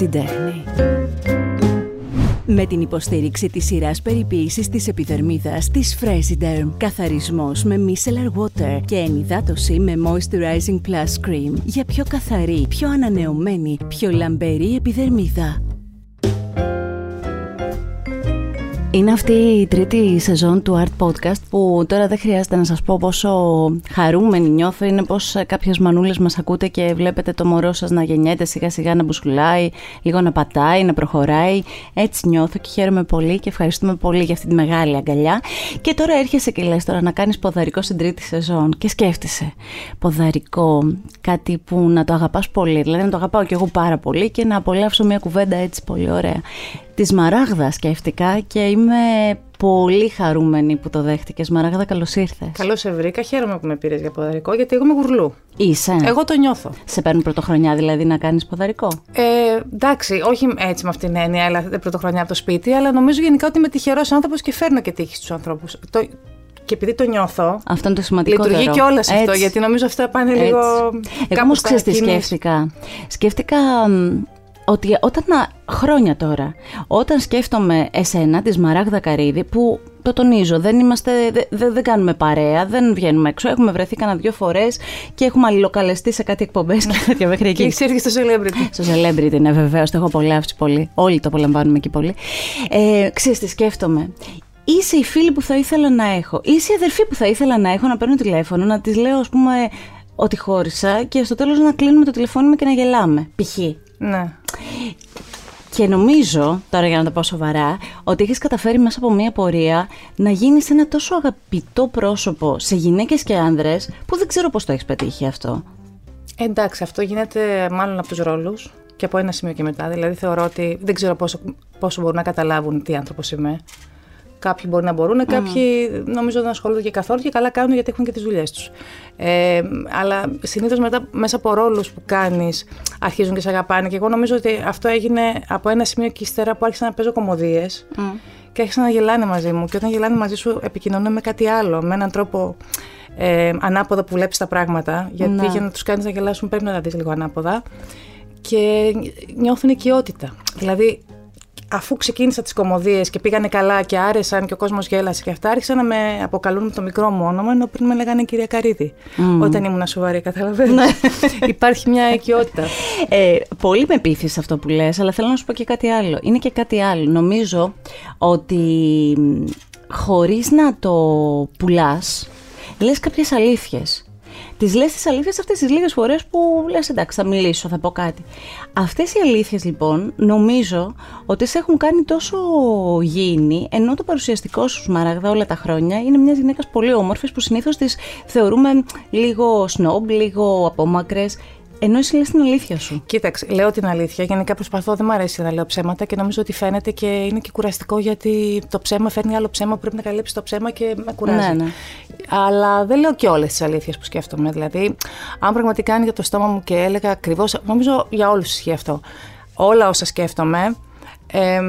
την τέχνη. Με την υποστήριξη της σειράς περιποίησης της επιδερμίδας της Fresiderm, καθαρισμός με micellar water και ενυδάτωση με moisturizing plus cream για πιο καθαρή, πιο ανανεωμένη, πιο λαμπερή επιδερμίδα. Είναι αυτή η τρίτη σεζόν του Art Podcast που τώρα δεν χρειάζεται να σας πω πόσο χαρούμενη νιώθω είναι πως κάποιες μανούλες μας ακούτε και βλέπετε το μωρό σας να γεννιέται σιγά σιγά να μπουσουλάει, λίγο να πατάει, να προχωράει. Έτσι νιώθω και χαίρομαι πολύ και ευχαριστούμε πολύ για αυτή τη μεγάλη αγκαλιά. Και τώρα έρχεσαι και λες τώρα να κάνεις ποδαρικό στην τρίτη σεζόν και σκέφτεσαι ποδαρικό, κάτι που να το αγαπάς πολύ, δηλαδή να το αγαπάω κι εγώ πάρα πολύ και να απολαύσω μια κουβέντα έτσι πολύ ωραία της Μαράγδα σκέφτηκα και είμαι πολύ χαρούμενη που το δέχτηκες. Μαράγδα, καλώς ήρθες. Καλώς σε βρήκα. Χαίρομαι που με πήρες για ποδαρικό, γιατί εγώ είμαι γουρλού. Είσαι. Εγώ το νιώθω. Σε παίρνουν πρωτοχρονιά δηλαδή να κάνεις ποδαρικό; Ε, εντάξει, όχι έτσι με αυτήν την έννοια, αλλά πρωτοχρονιά από το σπίτι, αλλά νομίζω γενικά ότι είμαι τυχερός άνθρωπος και φέρνω και τύχη στους ανθρώπους. Το, και επειδή το νιώθω. Αυτό είναι το σημαντικό. Λειτουργεί και όλα σε αυτό, γιατί νομίζω αυτά πάνε έτσι. λίγο. Εγώ όμως ξέρεις τι σκέφτηκα. Σκέφτηκα ότι όταν, χρόνια τώρα, όταν σκέφτομαι εσένα, τη Μαράγδα Καρίδη, που το τονίζω, δεν, είμαστε, δεν, δεν κάνουμε παρέα, δεν βγαίνουμε έξω. Έχουμε βρεθεί κανένα δύο φορές και έχουμε αλληλοκαλεστεί σε κάτι εκπομπές και τέτοια μέχρι εκεί. Και έχεις έρθει στο celebrity. Στο celebrity, ναι, βεβαίως. Το έχω απολαύσει πολύ. Όλοι το απολαμβάνουμε εκεί πολύ. Ε, ξέρεις τι σκέφτομαι; Είσαι η φίλη που θα ήθελα να έχω. Είσαι η αδερφή που θα ήθελα να έχω, να παίρνω τηλέφωνο, να της λέω, ας πούμε, ότι χώρισα και στο τέλος να κλείνουμε το τηλεφώνημα και να γελάμε. Π.χ. Ναι. Και νομίζω, τώρα για να το πω σοβαρά, ότι έχεις καταφέρει μέσα από μία πορεία να γίνεις ένα τόσο αγαπητό πρόσωπο σε γυναίκες και άνδρες που δεν ξέρω πώς το έχεις πετύχει αυτό. Εντάξει, αυτό γίνεται μάλλον από τους ρόλους και από ένα σημείο και μετά. Δηλαδή θεωρώ ότι δεν ξέρω πόσο, πόσο μπορούν να καταλάβουν τι άνθρωπος είμαι. Κάποιοι μπορεί να μπορούν, κάποιοι νομίζω δεν ασχολούνται και καθόλου και καλά κάνουν γιατί έχουν και τις δουλειές τους. Ε, αλλά συνήθως μετά μέσα από ρόλους που κάνεις αρχίζουν και σε αγαπάνε. Και εγώ νομίζω ότι αυτό έγινε από ένα σημείο και ύστερα που άρχισα να παίζω κομμωδίες και άρχισαν να γελάνε μαζί μου. Και όταν γελάνε μαζί σου, επικοινωνούν με κάτι άλλο, με έναν τρόπο ε, ανάποδα που βλέπεις τα πράγματα. Γιατί ναι. για να τους κάνεις να γελάσουν πρέπει να τα δεις λίγο ανάποδα. Και νιώθουν οικειότητα. Δηλαδή, αφού ξεκίνησα τις κομμωδίες και πήγανε καλά και άρεσαν και ο κόσμος γέλασε και αυτά, άρχισαν να με αποκαλούν με το μικρό μου όνομα, ενώ πριν με λέγανε κυρία Καρίδη. Όταν ήμουν σοβαρή, καταλαβαίνετε. Ναι. Υπάρχει μια οικειότητα. Ε, πολύ με πείθεις αυτό που λες, αλλά θέλω να σου πω και κάτι άλλο. Είναι και κάτι άλλο. Νομίζω ότι χωρίς να το πουλάς, λες κάποιες αλήθειες. Τις λες τις αλήθειες αυτές τις λίγες φορές που λες: Εντάξει, θα μιλήσω, θα πω κάτι. Αυτές οι αλήθειες λοιπόν νομίζω ότι σε έχουν κάνει τόσο γήινη, ενώ το παρουσιαστικό σου Σμαράγδα όλα τα χρόνια είναι μιας γυναίκας πολύ όμορφης που συνήθως τις θεωρούμε λίγο σνόμπ, λίγο απόμακρες. Ενώ εσύ λες την αλήθεια σου. Κοίταξε, λέω την αλήθεια. Γενικά προσπαθώ, δεν μου αρέσει να λέω ψέματα και νομίζω ότι φαίνεται και είναι και κουραστικό γιατί το ψέμα φέρνει άλλο ψέμα που πρέπει να καλύψει το ψέμα και με κουράζει. Ναι, ναι. Αλλά δεν λέω και όλες τις αλήθειες που σκέφτομαι. Δηλαδή, αν πραγματικά είναι για το στόμα μου και έλεγα ακριβώς. Νομίζω για όλους ισχύει αυτό. Όλα όσα σκέφτομαι. Ε,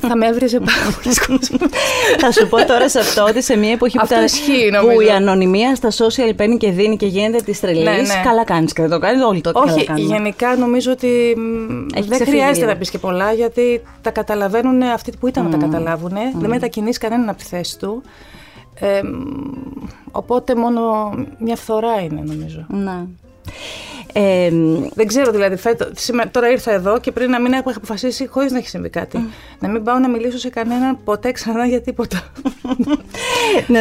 θα με έβριζε πάρα πολλοί κόσμο. θα σου πω τώρα σε αυτό ότι σε μια εποχή που, τα... που η ανωνυμία στα social παίρνει και δίνει και γίνεται της τρελής. Ναι, ναι. Καλά κάνεις και δεν το κάνεις. Όλοι το Όχι, καλά γενικά νομίζω ότι Έχει δεν χρειάζεται να πεις και πολλά γιατί τα καταλαβαίνουν αυτοί που ήταν mm. να τα καταλάβουν. Mm. Δεν μετακινείς κανέναν από τη θέση του. Ε, οπότε μόνο μια φθορά είναι νομίζω. Ναι. Ε, δεν ξέρω δηλαδή, φέτο, σήμερα, τώρα ήρθα εδώ και πριν να μην έχω αποφασίσει χωρίς να έχει συμβεί κάτι. Mm. Να μην πάω να μιλήσω σε κανέναν ποτέ ξανά για τίποτα.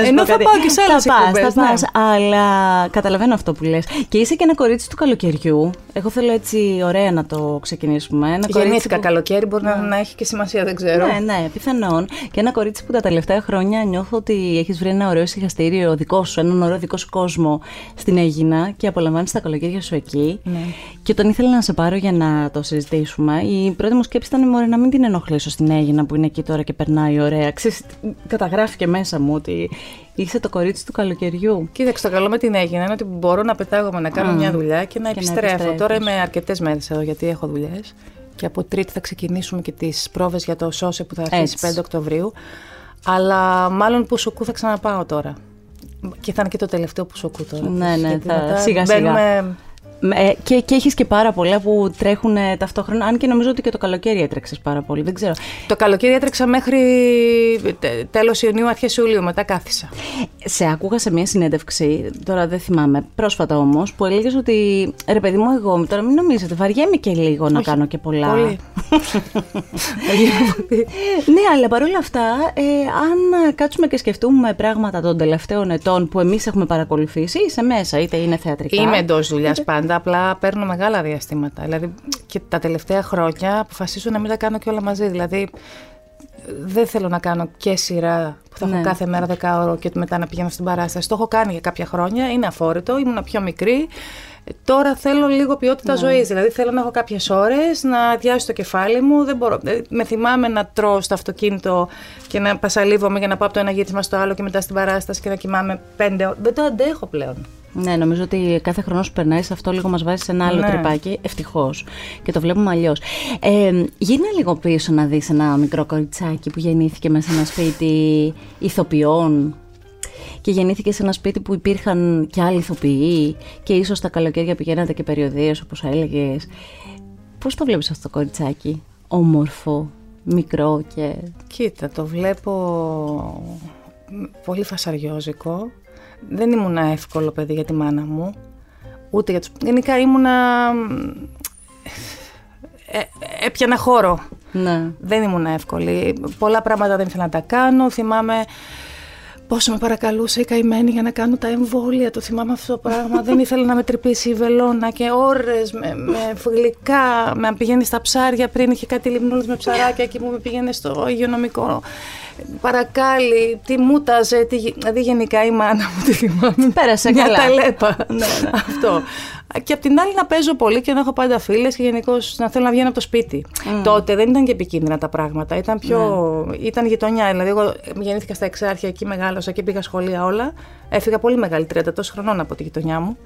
Ενώ θα πάω και σε άλλες εκπομπέ. Θα ναι. αλλά καταλαβαίνω αυτό που λες. Και είσαι και ένα κορίτσι του καλοκαιριού. Εγώ θέλω έτσι ωραία να το ξεκινήσουμε. Ένα Γεννήθηκα που... καλοκαίρι, μπορεί να, ναι. να έχει και σημασία, δεν ξέρω. Ναι, ναι, πιθανόν. Και ένα κορίτσι που τα τελευταία χρόνια νιώθω ότι έχεις βρει ένα ωραίο συγχαστήριο δικό σου, έναν ωραίο δικό σου κόσμο στην Έγινα και απολαμβάνεις τα καλοκαίρια σου εκεί. Ναι. Και όταν ήθελα να σε πάρω για να το συζητήσουμε, η πρώτη μου σκέψη ήταν μωρέ, να μην την ενοχλήσω στην Έγινα που είναι εκεί τώρα και περνάει ωραία. Ξέρεις, καταγράφει και μέσα μου ότι είσαι το κορίτσι του καλοκαιριού. Κοίταξε, το καλό με την Έγινα είναι ότι μπορώ να πετάγομαι να κάνω μια δουλειά και να και επιστρέφω. τώρα είμαι αρκετές μέρες εδώ γιατί έχω δουλειές. Και από Τρίτη θα ξεκινήσουμε και τις πρόβες για το Σόσε που θα αρχίσει 5 Οκτωβρίου. Αλλά μάλλον που σου θα ξαναπάω τώρα. Και θα είναι και το τελευταίο που σου τώρα. Ναι, ναι, θα... σιγά σιγά Ε, και, και έχεις και πάρα πολλά που τρέχουν ε, ταυτόχρονα. Αν και νομίζω ότι και το καλοκαίρι έτρεξες πάρα πολύ. Δεν ξέρω. Το καλοκαίρι έτρεξα μέχρι τέλος Ιουνίου, αρχές Ιουλίου. Μετά κάθισα. Σε άκουγα σε μια συνέντευξη, τώρα δεν θυμάμαι, πρόσφατα όμως, που έλεγες ότι ρε παιδί μου, εγώ τώρα μην νομίζετε, βαριέμαι και λίγο να κάνω και πολλά. Πολύ. ναι, αλλά παρόλα αυτά, ε, αν κάτσουμε και σκεφτούμε πράγματα των τελευταίων ετών που εμείς έχουμε παρακολουθήσει, είσαι μέσα, είτε είναι θεατρικά. Είμαι εντός δουλειάς πάντα, απλά παίρνω μεγάλα διαστήματα. Δηλαδή και τα τελευταία χρόνια αποφασίζω να μην τα κάνω και όλα μαζί. Δηλαδή δεν θέλω να κάνω και σειρά που θα ναι. έχω κάθε μέρα δεκάωρο και μετά να πηγαίνω στην παράσταση. Το έχω κάνει για κάποια χρόνια, είναι αφόρητο, ήμουν πιο μικρή. Τώρα θέλω λίγο ποιότητα ναι. ζωής. Δηλαδή θέλω να έχω κάποιες ώρες, να αδειάσει το κεφάλι μου. Δεν μπορώ. Ε, με θυμάμαι να τρώω στο αυτοκίνητο και να πασαλίβομαι για να πάω από το ένα γύρισμα στο άλλο και μετά στην παράσταση και να κοιμάμαι πέντε ώρε. Δεν το αντέχω πλέον. Ναι, νομίζω ότι κάθε χρόνος που περνάει αυτό λίγο μας βάζει σε ένα άλλο ναι. τρυπάκι. Ευτυχώς. Και το βλέπουμε αλλιώς. Ε, γίνε λίγο πίσω να δεις ένα μικρό κοριτσάκι που γεννήθηκε μέσα σε ένα σπίτι ηθοποιών και γεννήθηκε σε ένα σπίτι που υπήρχαν και άλλοι ηθοποιοί και ίσως τα καλοκαίρια πηγαίνατε και περιοδίες όπως έλεγες. Πώς το βλέπεις αυτό το κοριτσάκι, όμορφο, μικρό και... Κοίτα, το βλέπω πολύ φασαριόζικο. Δεν ήμουν εύκολο παιδί για τη μάνα μου, ούτε για τους... Γενικά ήμουνα... Ε, έπιανα χώρο. Ναι. Δεν ήμουν εύκολη. Πολλά πράγματα δεν ήθελα να τα κάνω. Θυμάμαι Πόσο με παρακαλούσε η καημένη για να κάνω τα εμβόλια. Το θυμάμαι αυτό το πράγμα. Δεν ήθελε να με τρυπήσει η βελόνα και ώρες με, με γλυκά. Με πηγαίνει στα ψάρια πριν είχε κάτι λιμνούλες με ψαράκια και μου με πήγαινε στο υγειονομικό. Παρακάλι, τι μούταζε, τι... δηλαδή γενικά η μάνα μου τη θυμάμαι. Πέρασε Μια καλά. ταλέπα. ναι, ναι. Αυτό. Και απ' την άλλη να παίζω πολύ και να έχω πάντα φίλες και γενικώ να θέλω να βγαίνω από το σπίτι. Mm. Τότε δεν ήταν και επικίνδυνα τα πράγματα. Ήταν πιο. Ναι. ήταν γειτονιά. Δηλαδή, εγώ γεννήθηκα στα Εξάρχεια, εκεί μεγάλωσα και πήγα σχολεία όλα. Έφυγα πολύ μεγάλη, 30 τόσο χρονών από τη γειτονιά μου.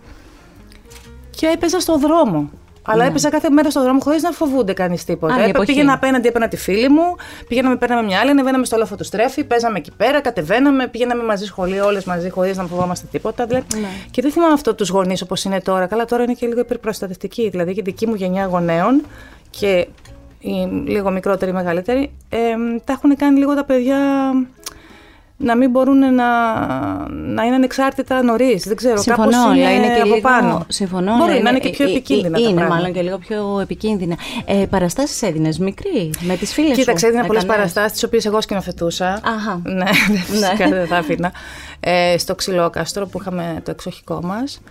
Και έπαιζα στο δρόμο. Αλλά ναι. έπαιζα κάθε μέρα στον δρόμο χωρίς να φοβούνται κανείς τίποτα. Άλλη εποχή. πήγαινα απέναντι, έπαιρνα τη φίλη μου, πήγαιναμε, παίρναμε μια άλλη, ανεβαίναμε στο λόφο του στρέφη, παίζαμε εκεί πέρα, κατεβαίναμε, πήγαιναμε μαζί σχολείο, όλες μαζί, χωρίς να φοβόμαστε τίποτα. Δηλαδή. Ναι. Και δεν θυμάμαι αυτό τους γονείς όπως είναι τώρα. Καλά, τώρα είναι και λίγο υπερπροστατευτική. Δηλαδή, η δική μου γενιά γονέων και οι λίγο μικρότεροι, μεγαλύτεροι, ε, τα έχουν κάνει λίγο τα παιδιά να μην μπορούν να, να είναι ανεξάρτητα νωρίς. Δεν ξέρω, Συμφωνώ, κάπως είναι, είναι και από λίγο, πάνω. Συμφωνώ, Μπορεί είναι, να είναι και πιο επικίνδυνα. Είναι, τα είναι πράγματα. μάλλον και λίγο πιο επικίνδυνα. Ε, Παραστάσεις έδινες μικρή, με τις φίλες σου. Κοίταξε, έδινα πολλές Έκανες; παραστάσεις, τις οποίες εγώ σκηνοθετούσα. Αχα. Ναι, φυσικά δεν θα άφηνα. Ε, στο Ξυλόκαστρο που είχαμε το εξοχικό μας.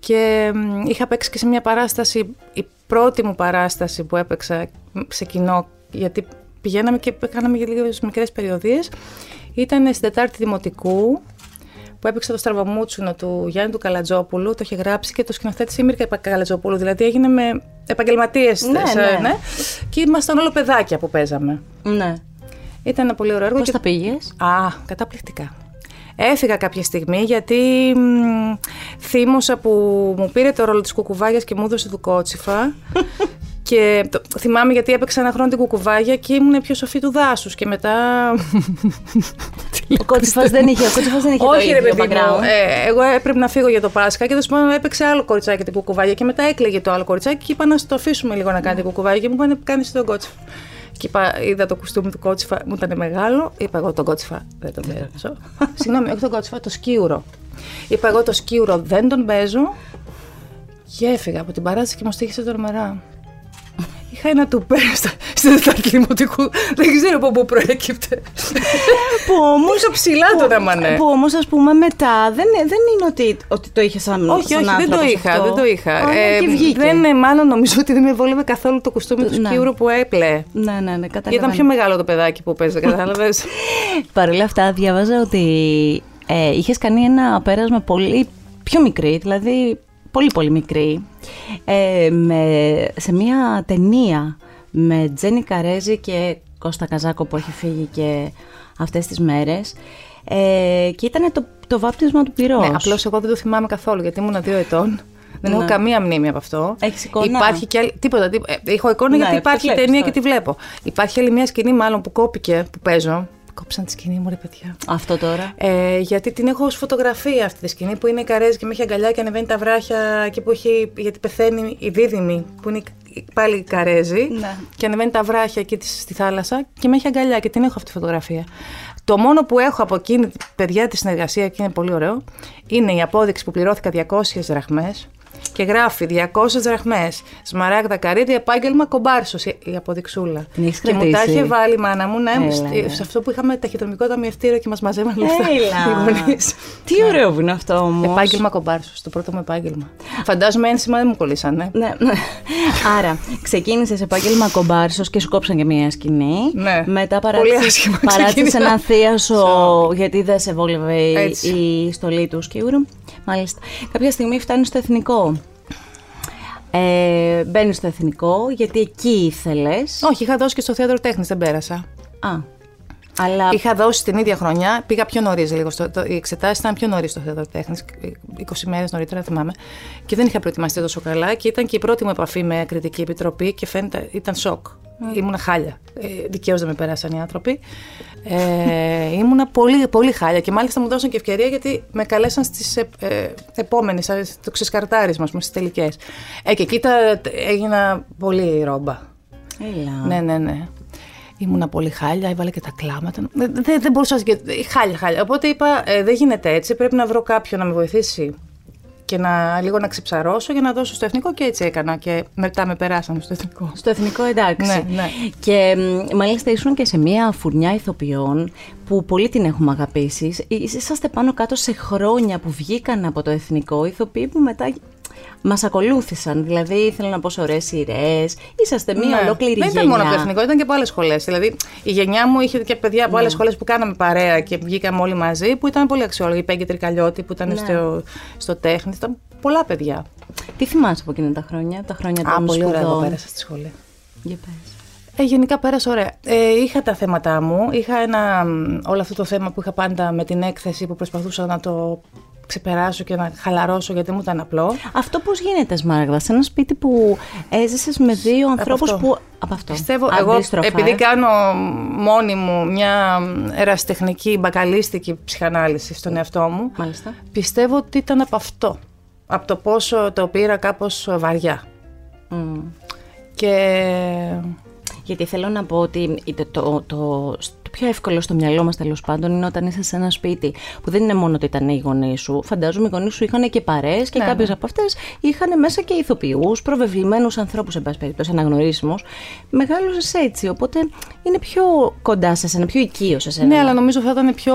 Και μ, είχα παίξει και σε μια παράσταση, η πρώτη μου παράσταση που έπαιξα σε κοινό, γιατί πηγαίναμε και κάναμε και λίγες μικρές περιοδίες, ήταν στην Τετάρτη Δημοτικού, που έπαιξε το Στραβαμούτσουνο του Γιάννη του Καλατζόπουλου, το είχε γράψει και το σκηνοθέτησε η Μύρκα Καλατζόπουλου, δηλαδή έγινε με επαγγελματίες. Ναι, σε- ναι. Και ήμασταν όλο παιδάκια που παίζαμε. Ναι. Ήταν ένα πολύ ωραίο έργο. Πώς και- τα πήγες; Α, καταπληκτικά. Έφυγα κάποια στιγμή γιατί μ, θύμωσα που μου πήρε το ρόλο της κουκουβάγιας και μου έδωσε του κότσιφα και το, θυμάμαι γιατί έπαιξα ένα χρόνο την κουκουβάγια και ήμουν πιο σοφή του δάσους και μετά... Ο κότσιφα δεν είχε, ο κότσιφας δεν είχε Όχι το ρε ίδιο παιδί μου, background. ε, εγώ έπρεπε να φύγω για το Πάσχα και τέλος πάντων έπαιξε άλλο κοριτσάκι την κουκουβάγια και μετά έκλαιγε το άλλο κοριτσάκι και είπα να στο αφήσουμε λίγο να κάνει την κουκουβάγια και μου είπανε κάνει εσύ τον κότσιφα. Και είπα, είδα το κουστούμι του κότσιφα, μου ήταν μεγάλο. Είπα εγώ τον κότσιφα δεν τον παίζω. Συγγνώμη, όχι τον κότσιφα, το σκίουρο. Είπα εγώ το σκίουρο δεν τον παίζω. Και έφυγα από την παράσταση και μου στήχησε τρομερά. Είχα ένα τουπέ στα- στην Τετάρτη Δημοτικού. Δεν ξέρω από πού προέκυπτε. Που όμω. Πόσο ψηλά τον έμανε. Που όμως, ας πούμε, μετά δεν, δεν είναι ότι, ότι το είχες σαν. Όχι, σαν όχι, δεν το άνθρωπος είχα. αυτό. Δεν το είχα. Α, και βγήκε. δεν, ε, μάλλον νομίζω ότι δεν με βόλευε καθόλου το κουστούμι του Ναι. σκιούρου που έπλεε. Ναι, ναι, ναι, Γιατί καταλαβαίνω. ήταν πιο μεγάλο το παιδάκι που παίζει, κατάλαβες. Παρ' όλα αυτά, διάβαζα ότι ε, είχες κάνει ένα πέρασμα πολύ πιο μικρή, δηλαδή πολύ πολύ μικρή, ε, με, σε μια ταινία με Τζένι Καρέζη και Κώστα Καζάκο που έχει φύγει και αυτές τις μέρες ε, και ήταν το, το βάπτισμα του πυρός. ναι, Απλώς εγώ δεν το θυμάμαι καθόλου γιατί ήμουν δύο ετών. Δεν έχω Ναι. καμία μνήμη από αυτό. Έχεις εικόνα; Υπάρχει και άλλη. Τίποτα. τίποτα. Ε, έχω εικόνα Ναι, γιατί το υπάρχει βλέπεις ταινία τώρα. και τη βλέπω. Υπάρχει άλλη μια σκηνή, μάλλον που κόπηκε, που παίζω. Κόψαν τη σκηνή μου, ρε παιδιά. Αυτό τώρα. Ε, γιατί την έχω ως φωτογραφία αυτή τη σκηνή που είναι η Καρέζη και με έχει αγκαλιά και ανεβαίνει τα βράχια εκεί που έχει. Γιατί πεθαίνει η δίδυμη που είναι πάλι η Καρέζη. Ναι. Και ανεβαίνει τα βράχια εκεί της- στη θάλασσα και με έχει αγκαλιά και την έχω αυτή τη φωτογραφία. Το μόνο που έχω από εκείνη, παιδιά, τη συνεργασία και είναι πολύ ωραίο, είναι η απόδειξη που πληρώθηκα 200 δραχμές και γράφει 200 δραχμές, Σμαράγδα Καρύδη, επάγγελμα κομπάρσο η αποδειξούλα. Την έχεις και μου τα κρατήσει; είχε βάλει η μάνα μου ναι, Έλα, στη- ρε. σε αυτό που είχαμε ταχυδρομικό ταμιευτήριο και μας μαζεύαν λεφτά. Έλα. οι γονείς. Τι ωραίο που είναι αυτό όμως. Επάγγελμα κομπάρσο, το πρώτο μου επάγγελμα. Φαντάζομαι ένσημα δεν μου κολλήσανε. Ναι, ναι. Άρα, ξεκίνησες επάγγελμα κομπάρσο και σου κόψαν και μία σκηνή. Ναι. Μετά Πολύ παράτησε άσχημα παράτησες ξεκίνησα. έναν θίασο γιατί δεν σε βόλευε η, Έτσι. η στολή του σκιούρου. Μάλιστα. Κάποια στιγμή φτάνεις στο εθνικό. Ε, Μπαίνεις στο εθνικό γιατί εκεί ήθελες. Όχι, είχα δώσει και στο θέατρο τέχνης, δεν πέρασα. Α. Αλλά. Είχα δώσει την ίδια χρονιά, πήγα πιο νωρίς λίγο. Στο, το, οι εξετάσεις ήταν πιο νωρίς στο θέατρο τέχνη, 20 μέρες νωρίτερα, θυμάμαι. Και δεν είχα προετοιμαστεί τόσο καλά και ήταν και η πρώτη μου επαφή με κριτική επιτροπή και φαίνεται ήταν σοκ. Ήμουνα χάλια. Ε, Δικαίως δεν με πέρασαν οι άνθρωποι. Ε, ήμουνα πολύ, πολύ χάλια και μάλιστα μου δώσαν και ευκαιρία γιατί με καλέσαν στις ε, ε, επόμενες, το ξεσκαρτάρισμα, στις τελικές. Ε, και εκεί τα- έγινα πολύ ρόμπα. Έλα. Ναι, ναι, ναι. Ήμουνα πολύ χάλια, έβαλε και τα κλάματα. Δεν, δεν, δεν μπορούσα. και- Χάλια, χάλια. Οπότε είπα, ε, δεν γίνεται έτσι. Πρέπει να βρω κάποιον να με βοηθήσει και να, λίγο να ξεψαρώσω για να δώσω στο εθνικό και έτσι έκανα. Και μετά με περάσανε στο εθνικό. Στο εθνικό εντάξει. Ναι, ναι. Και μ, μάλιστα ήσουν και σε μια φουρνιά ηθοποιών που πολύ την έχουμε αγαπήσει. Εί- Είσαστε πάνω κάτω σε χρόνια που βγήκαν από το εθνικό ηθοποιοί που μετά μας ακολούθησαν. Δηλαδή ήθελα να πω σε ωραίες σειρές. Είσαστε μια Ναι. ολόκληρη Δεν γενιά. ήταν μόνο από το εθνικό, ήταν και από άλλες σχολές. Δηλαδή η γενιά μου είχε και παιδιά Ναι. από άλλες σχολές που κάναμε παρέα και βγήκαμε όλοι μαζί που ήταν πολύ αξιόλογοι. Η Πέγκη Τρικαλιώτη που ήταν Ναι. στο, στο τέχνη. Ήταν πολλά παιδιά. Τι θυμάσαι από εκείνα τα χρόνια, τα χρόνια Α, των πολύ ωραία εγώ σπουδών; πέρασα στη σχολή. Για πες. Ε, γενικά πέρασα ωραία. Ε, είχα τα θέματα μου. Είχα ένα, μ, όλο αυτό το θέμα που είχα πάντα με την έκθεση που προσπαθούσα να το ξεπεράσω και να χαλαρώσω γιατί μου ήταν απλό. Αυτό πώς γίνεται, Σμάραγδα, σε ένα σπίτι που έζησες με δύο ανθρώπους αυτό. που... Από αυτό. Πιστεύω, εγώ Αντίστροφα, επειδή ε. κάνω μόνη μου μια ερασιτεχνική, μπακαλίστικη ψυχανάλυση στον εαυτό μου, Μάλιστα. πιστεύω ότι ήταν από αυτό. Από το πόσο το πήρα κάπως βαριά. Μμ. Και Γιατί θέλω να πω ότι είτε το, το, το, το πιο εύκολο στο μυαλό μας τέλος πάντων είναι όταν είσαι σε ένα σπίτι που δεν είναι μόνο ότι ήταν οι γονείς σου. Φαντάζομαι οι γονείς σου είχαν και παρέες και Ναι, κάποιες ναι. από αυτές είχαν μέσα και ηθοποιούς, προβεβλημένους ανθρώπους, εν πάση περιπτώσει, αναγνωρίσιμους. Μεγάλωσε έτσι. Οπότε είναι πιο κοντά σε σένα, πιο οικείο σε σένα. Ναι, αλλά νομίζω θα ήταν πιο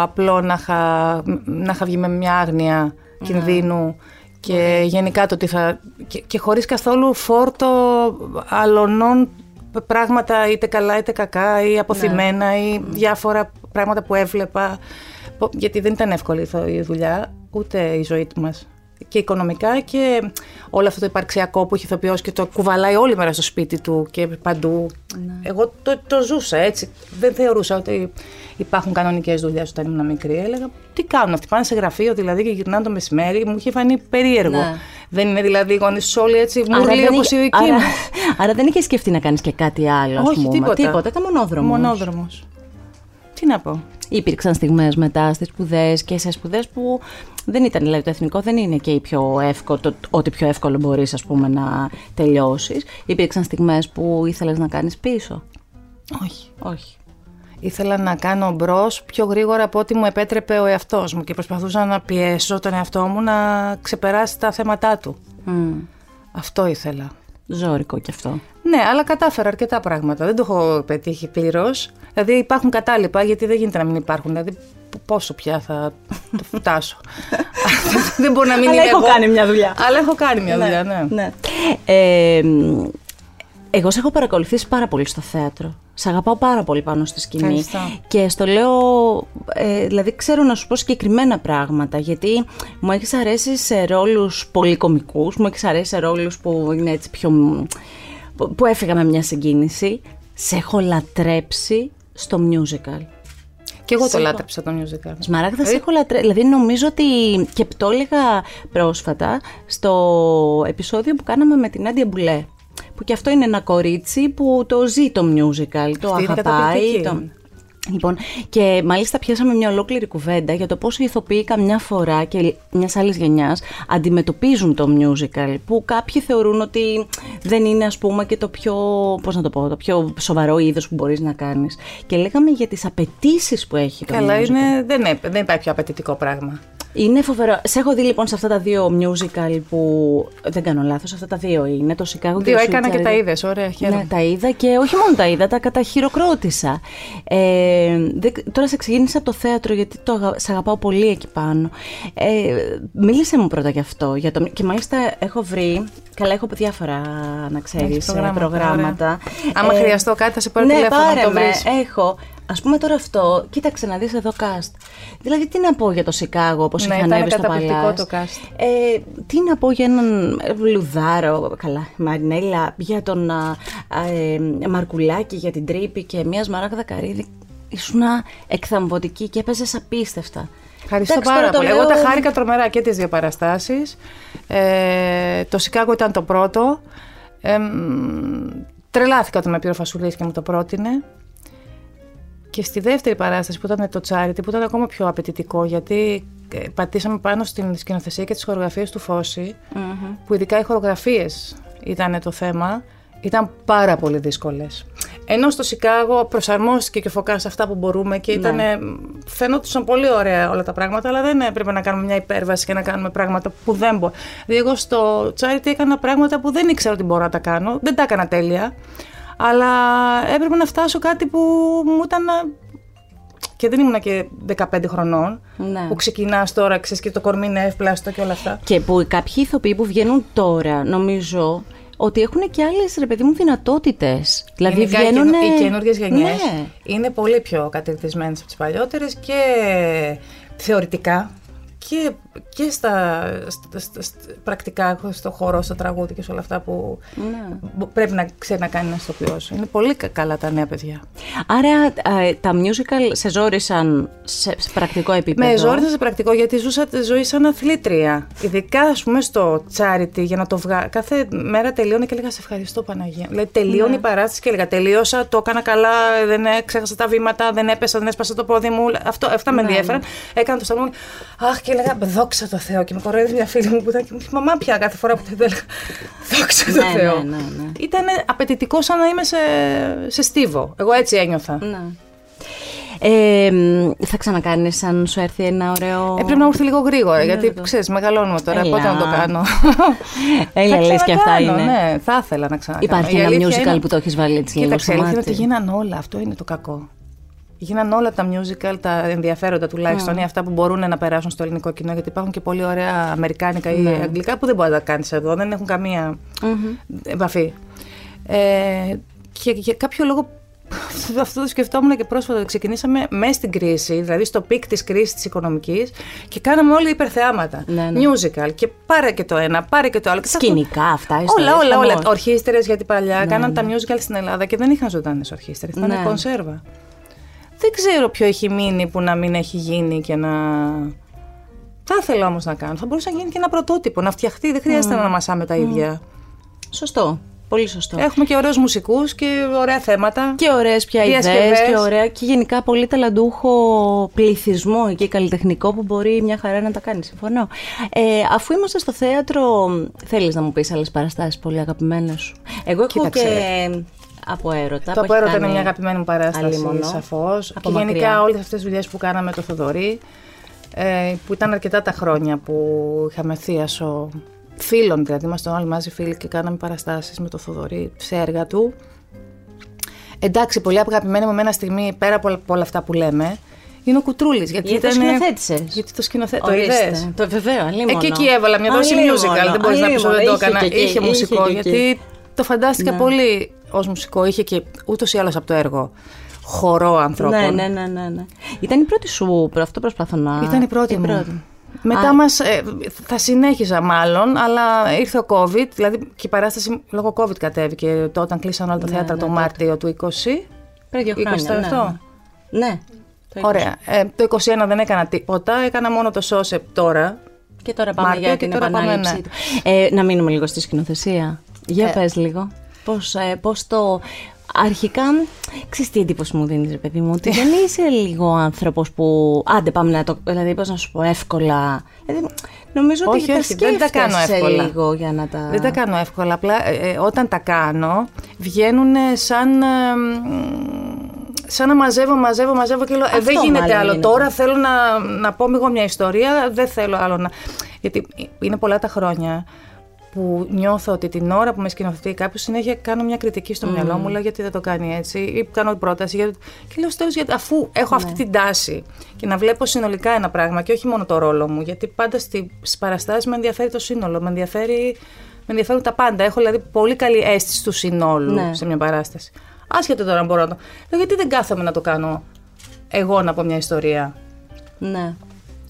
απλό να είχα, να είχα βγει με μια άγνοια κινδύνου και γενικά το ότι θα. και, και χωρίς καθόλου φόρτο αλωνών πράγματα είτε καλά είτε κακά ή αποθυμένα ή διάφορα πράγματα που έβλεπα. Πο- Γιατί δεν ήταν εύκολη η θο- η δουλειά, ούτε η ζωή του μας. Και οικονομικά και όλο αυτό το υπαρξιακό που έχει ηθοποιός και το κουβαλάει όλη μέρα στο σπίτι του και παντού. Εγώ το, το ζούσα έτσι. Δεν θεωρούσα ότι υπάρχουν κανονικές δουλειές όταν ήμουν μικρή. Έλεγα τι κάνουν αυτοί, πάνε σε γραφείο δηλαδή και γυρνάνε το μεσημέρι. Μου είχε φανεί περίεργο. Ναι. Δεν είναι δηλαδή οι γονείς όλοι έτσι Άρα μουρλοί δεν όπως η είχε- δική άρα, μου. άρα δεν είχες σκεφτεί να κάνεις και κάτι άλλο, ας Όχι, πούμε. τίποτα. Τίποτα, ήταν μονόδρομος. Μονόδρομος. Τι να πω. Υπήρξαν στιγμές μετά στις σπουδές και σε σπουδές που δεν ήταν, δηλαδή το εθνικό δεν είναι και η πιο εύκολο, το, ό,τι πιο εύκολο μπορείς ας πούμε να τελειώσεις. Υπήρξαν στιγμές που ήθελες να κάνεις πίσω. Όχι. Όχι. Ήθελα να κάνω μπρος πιο γρήγορα από ό,τι μου επέτρεπε ο εαυτός μου και προσπαθούσα να πιέσω τον εαυτό μου να ξεπεράσει τα θέματά του. Μμ. Αυτό ήθελα. Ζώρικο κι αυτό. Ναι, αλλά κατάφερα αρκετά πράγματα. Δεν το έχω πετύχει πλήρως. Δηλαδή υπάρχουν κατάλοιπα, γιατί δεν γίνεται να μην υπάρχουν. Δηλαδή, π- πόσο πια θα το φτάσω. δεν μπορεί να μην Αλλά είμαι έχω εγώ. κάνει μια δουλειά. Αλλά έχω κάνει μια δουλειά, ναι. ναι. Ε, μ, εγώ σε έχω παρακολουθήσει πάρα πολύ στο θέατρο. Σε αγαπάω πάρα πολύ πάνω στη σκηνή. Ευχαριστώ. Και στο λέω, ε, δηλαδή ξέρω να σου πω συγκεκριμένα πράγματα, γιατί μου έχεις αρέσει σε ρόλους πολύ κωμικούς, μου έχεις αρέσει σε ρόλους που είναι έτσι πιο... μ, που, που έφυγα με μια συγκίνηση. Σε έχω λατρέψει στο musical. Και εγώ το Σε έχω- λάτρεψα το musical. Σμαράγδα, σε έχω λατρέψει. Δηλαδή, νομίζω ότι. και το έλεγα πρόσφατα στο επεισόδιο που κάναμε με την Άντια Μπουλέ. Που και αυτό είναι ένα κορίτσι που το ζει το musical, το Αυτή είναι αγαπάει. καταπληκτική. Το... Λοιπόν, και μάλιστα πιάσαμε μια ολόκληρη κουβέντα για το πώς οι ηθοποιοί καμιά φορά και μιας άλλης γενιάς αντιμετωπίζουν το musical, που κάποιοι θεωρούν ότι δεν είναι, ας πούμε, και το πιο, πώς να το πω, το πιο σοβαρό είδος που μπορείς να κάνεις. Και λέγαμε για τις απαιτήσεις που έχει το Καλά, musical. είναι, δεν, είναι, δεν υπάρχει πιο απαιτητικό πράγμα. Είναι φοβερό. Σε έχω δει λοιπόν σε αυτά τα δύο musical που. Δεν κάνω λάθος, αυτά τα δύο είναι. Το Chicago και Δύο το έκανα και Sweet τα Charity. είδες. Ωραία, χαίρομαι. Ναι, τα είδα και όχι μόνο τα είδα, τα καταχειροκρότησα. Ε, δεν- τώρα σε ξεκίνησα από το θέατρο γιατί το, αγα- σε αγαπάω πολύ εκεί πάνω. Ε, μίλησε μου πρώτα γι' αυτό. Για το, και μάλιστα έχω βρει. Καλά, έχω διάφορα να ξέρεις Έχεις προγράμματα, προγράμματα. Άμα χρειαστώ κάτι, θα σε πάρω ναι, τηλέφωνο να πάρε το με. βρεις. Έχω. Α πούμε τώρα αυτό, κοίταξε να δεις εδώ cast. Δηλαδή, τι να πω για το Σικάγο, όπω Ναι, είχε ήταν ανέβει στο καταπληκτικό Παλάς. το cast. Ε, τι να πω για έναν Λουδάρο, καλά, Μαρινέλα, για τον α, α, ε, Μαρκουλάκη, για την Τρύπη και μιας Μαράγδα Καρύδη. Ήσουν εκθαμβωτική και έπαιζες απίστευτα. Ευχαριστώ Εντάξει, πάρα τώρα το πολύ. Εγώ λέω- τα χάρηκα τρομερά και τις δύο παραστάσεις. Ε, το Σικάγο ήταν το πρώτο. Ε, μ, τρελάθηκα όταν με πήρε ο Φασουλής και μου το πρότεινε. Και στη δεύτερη παράσταση που ήταν το Charity, που ήταν ακόμα πιο απαιτητικό, γιατί ε, πατήσαμε πάνω στην σκηνοθεσία και τις χορογραφίες του φωση που ειδικά οι χορογραφίες ήταν το θέμα, ήταν πάρα πολύ δύσκολες. Ενώ στο Σικάγο προσαρμόστηκε και φωκάς σε αυτά που μπορούμε και ήταν, Ναι. φαίνονταν πολύ ωραία όλα τα πράγματα, αλλά δεν έπρεπε να κάνουμε μια υπέρβαση και να κάνουμε πράγματα που δεν μπορώ. Δηλαδή, εγώ στο Charity έκανα πράγματα που δεν ήξερα ότι μπορώ να τα κάνω. Δεν τα έκανα τέλεια. Αλλά έπρεπε να φτάσω κάτι που μου ήταν. α, και δεν ήμουνα και 15 χρονών. Ναι. Που ξεκινάς τώρα, ξέρεις και το κορμί είναι εύπλαστο και όλα αυτά. Και που κάποιοι ηθοποιοί που βγαίνουν τώρα, νομίζω ότι έχουν και άλλες ρε παιδί μου δυνατότητες. Δηλαδή Γενικά, οι βγαίνουν. καινο- οι καινούργιες γενιές Ναι. είναι πολύ πιο κατηρτισμένε από τις παλιότερες και θεωρητικά και, και στα, στα, στα- στα- πρακτικά, στο χώρο, στο τραγούδι και σε όλα αυτά που Ναι. μπο- πρέπει να ξέρει να κάνει ένα ηθοποιό. Είναι πολύ κα- καλά τα νέα παιδιά. Άρα ε, τα musical σε ζόρισαν σε, σε πρακτικό επίπεδο; Με ζόρισα σε πρακτικό γιατί ζούσα τη ζωή σαν αθλήτρια. Ειδικά, ας πούμε, στο charity για να το βγάλω. Κάθε μέρα τελείωνε και έλεγα Σε ευχαριστώ, Παναγία. Δηλαδή, τελείωνε Ναι. η παράσταση και έλεγα Τελείωσα, το έκανα καλά, δεν έ- ξέχασα τα βήματα, δεν έπεσα, δεν έσπασα το πόδι μου. Αυτό, αυτά με Ναι, ενδιαφέραν. Έκανα το σταυρό μου. Αχ, και έλεγα Δόξα τω Θεώ. Και με κοροϊδεύει μια φίλη μου που ήταν και μου λέει Μαμά πια κάθε φορά που το έλεγα. Δόξα τω Ναι, Θεώ. ναι, ναι, ναι. Ήταν απαιτητικό σαν να είμαι σε, σε στίβο. Εγώ έτσι ένιωθα. Ναι. Ε, μ, θα ξανακάνεις αν σου έρθει ένα ωραίο... Ε, πρέπει να μου έρθει λίγο γρήγορα, γιατί το- ξέρεις, μεγαλώνουμε τώρα. Έλα. Πότε να το κάνω; Έλα, Θα λες και αυτά ξανακάνω, είναι. Ναι, θα ήθελα να ξανακάνω. Υπάρχει Η ένα αλήθεια musical είναι- που το έχεις βάλει έτσι λίγο Κοίταξε, στο η αλήθεια είναι μάτι. ότι γίναν όλα. Αυτό είναι το κακό. Γίναν όλα τα musical, τα ενδιαφέροντα τουλάχιστον, ή αυτά που μπορούν να περάσουν στο ελληνικό κοινό, γιατί υπάρχουν και πολύ ωραία αμερικάνικα ή Ναι. αγγλικά που δεν μπορεί να τα κάνεις εδώ, δεν έχουν καμία επαφή. Ε, και για κάποιο λόγο αυτό το σκεφτόμουν και πρόσφατα. Ξεκινήσαμε μέσα στην κρίση, δηλαδή στο peak της κρίσης της οικονομικής και κάναμε όλοι υπερθεάματα. Ναι, ναι. Musical και πάρε και το ένα, πάρε και το άλλο. Και θα- Σκηνικά αυτά, Όλα, ιστορίες, όλα, όλα. χαμός. Ορχήστρες γιατί παλιά κάναν τα musical στην Ελλάδα και δεν είχαν ζωντανές ορχήστρες. Ήταν Ναι. κονσέρβα. Δεν ξέρω ποιο έχει μείνει που να μην έχει γίνει και να. Θα ήθελα όμως να κάνω. Θα μπορούσε να γίνει και ένα πρωτότυπο, να φτιαχτεί. Δεν χρειάζεται να μασάμε τα ίδια. Σωστό. Πολύ σωστό. Έχουμε και ωραίους μουσικούς και ωραία θέματα. Και ωραίες πια Διασκευές. ιδέες και ωραία και γενικά πολύ ταλαντούχο πληθυσμό και καλλιτεχνικό που μπορεί μια χαρά να τα κάνει. Συμφωνώ. Ε, αφού είμαστε στο θέατρο, θέλεις να μου πεις άλλες παραστάσεις πολύ αγαπημένες σου; Εγώ έχω Κοίταξε. και από έρωτα. Το που έχει απέρωτα είναι κάνει μια αγαπημένη μου παράσταση, Αλίμονο. σαφώς. Από Και μακριά. γενικά όλες αυτές τις δουλειές που κάναμε το Θοδωρή, ε, που ήταν αρκετά τα χρόνια που είχαμε θείασο φίλων, δηλαδή ήμασταν όλοι μαζί φίλοι και κάναμε παραστάσεις με το Θοδωρή σε έργα του. Εντάξει, πολύ αγαπημένη μου εμένα στιγμή, πέρα από όλα- από όλα αυτά που λέμε, είναι ο Κουτρούλης. Γιατί, Γιατί το ήταν- σκηνοθέτησες. Γιατί το σκηνοθέτησε. Το Ορίστε. είδες; Το βεβαίω, αλίμονο. Εκεί εκεί έβαλα μια δόση Αλίμονο, musical. Δεν μπορείς να πεις ότι δεν το αλίμονο. έκανα. Είχε και εκεί, Είχε μουσικό. και εκεί. γιατί το φαντάστηκα Ναι. πολύ ως μουσικό. Είχε και ούτως ή άλλως από το έργο χορό ανθρώπων. Ναι, ναι, ναι, ναι, ναι. Ήταν η πρώτη σου, αυτό προσπαθώ να... Ήταν η πρώτη μου. Μετά μας, ε, θα συνέχιζα μάλλον, αλλά ήρθε ο COVID, δηλαδή και η παράσταση λόγω COVID κατέβηκε το, όταν κλείσαν όλα τα θέατρα το Μάρτιο του 20. Πριν δύο 20 χρόνια. ήταν ναι. αυτό. Ναι. το είκοσι. Ωραία. Ε, το 21 δεν έκανα τίποτα, έκανα μόνο το σώσε τώρα. Και τώρα πάμε Μάρτιο για και την τώρα πάμε, επανάληψη ναι. του. Ε, να μείνουμε λίγο στη σκηνοθεσία. Για Ε. πες λίγο. Πώς, ε, πώς το... αρχικά, ξέρεις τι εντύπωση μου δίνεις ρε παιδί μου, ότι δεν είσαι λίγο άνθρωπος που, άντε πάμε να το, δηλαδή πώς να σου πω, εύκολα. Δηλαδή, νομίζω ότι Όχι, τα όχι, δεν τα κάνω σκέφτεσαι εύκολα. λίγο για να τα... Δεν τα κάνω εύκολα. Απλά ε, ε, όταν τα κάνω, βγαίνουν σαν. ε, μ, σαν να μαζεύω, μαζεύω, μαζεύω και λέω: ε, Αυτό Δεν γίνεται μάλλον άλλο. γίνεται. Τώρα θέλω να, να πω εγώ μια ιστορία, δεν θέλω άλλο να. Γιατί είναι πολλά τα χρόνια που νιώθω ότι την ώρα που με σκηνοθετεί κάποιος συνέχεια κάνω μια κριτική στο μυαλό μου, λέω γιατί δεν το κάνει έτσι, ή κάνω πρόταση. Γιατί... Και λέω στο τέλος, γιατί αφού έχω αυτή την τάση και να βλέπω συνολικά ένα πράγμα και όχι μόνο το ρόλο μου, γιατί πάντα στις παραστάσεις με ενδιαφέρει το σύνολο, με, ενδιαφέρει, με ενδιαφέρουν τα πάντα. Έχω δηλαδή πολύ καλή αίσθηση του συνόλου Ναι. σε μια παράσταση. Άσχετο τώρα αν μπορώ να το. Λέω, γιατί δεν κάθομαι να το κάνω εγώ να πω μια ιστορία; Ναι.